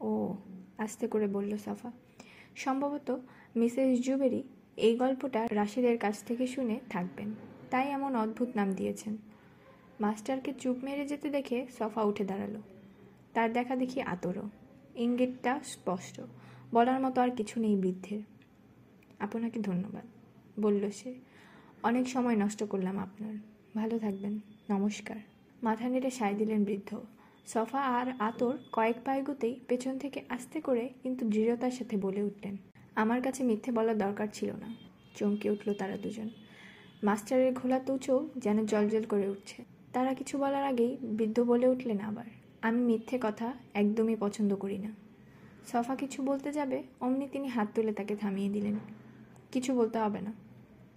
ও, আস্তে করে বলল সাফা। সম্ভবত মিসেস জুবেরি এই গল্পটা রাশিদের কাছ থেকে শুনে থাকবেন। তাই এমন অদ্ভুত নাম দিয়েছেন। মাস্টারকে চুপ মেরে যেতে দেখে সফা উঠে দাঁড়াল। তার দেখা দেখি আতরও। ইঙ্গিতটা স্পষ্ট। বলার মতো আর কিছু নেই বৃদ্ধের। আপনাকে ধন্যবাদ, বলল সে। অনেক সময় নষ্ট করলাম আপনার। ভালো থাকবেন। নমস্কার। মাথা নেড়ে সায় দিলেন বৃদ্ধ। সফা আর আতর কয়েক পায়গুতেই পেছন থেকে আস্তে করে কিন্তু দৃঢ়তার সাথে বলে উঠলেন আমার কাছে মিথ্যে বলার দরকার ছিল না। চমকে উঠল তারা দুজন। মাস্টারের ঘোলা তুচো যেন জলজল করে উঠছে। তারা কিছু বলার আগেই বৃদ্ধ বলে উঠলেন আবার, আমি মিথ্যে কথা একদমই পছন্দ করি না। সফা কিছু বলতে যাবে, অমনি তিনি হাত তুলে তাকে থামিয়ে দিলেন। কিছু বলতে হবে না।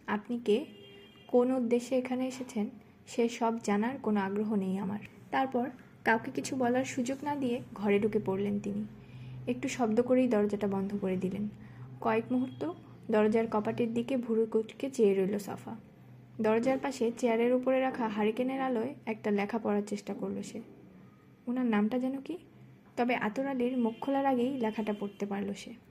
আপনি কে? কোন উদ্দেশ্যে এখানে এসেছেন? সে সব জানার কোনো আগ্রহ নেই আমার। তারপর কাউকে কিছু বলার সুযোগ না দিয়ে ঘরে ঢুকে পড়লেন তিনি। একটু শব্দ করেই দরজাটা বন্ধ করে দিলেন। কয়েক মুহূর্ত দরজার কপাটের দিকে ভুরু কুচকে চেয়ে রইল সাফা। দরজার পাশে চেয়ারের উপরে রাখা হারিকেনের আলোয় একটা লেখা পড়ার চেষ্টা করল সে। ওনার নামটা যেন কি? তবে আতরালির মুখ খোলার আগেই লেখাটা পড়তে পারল সে।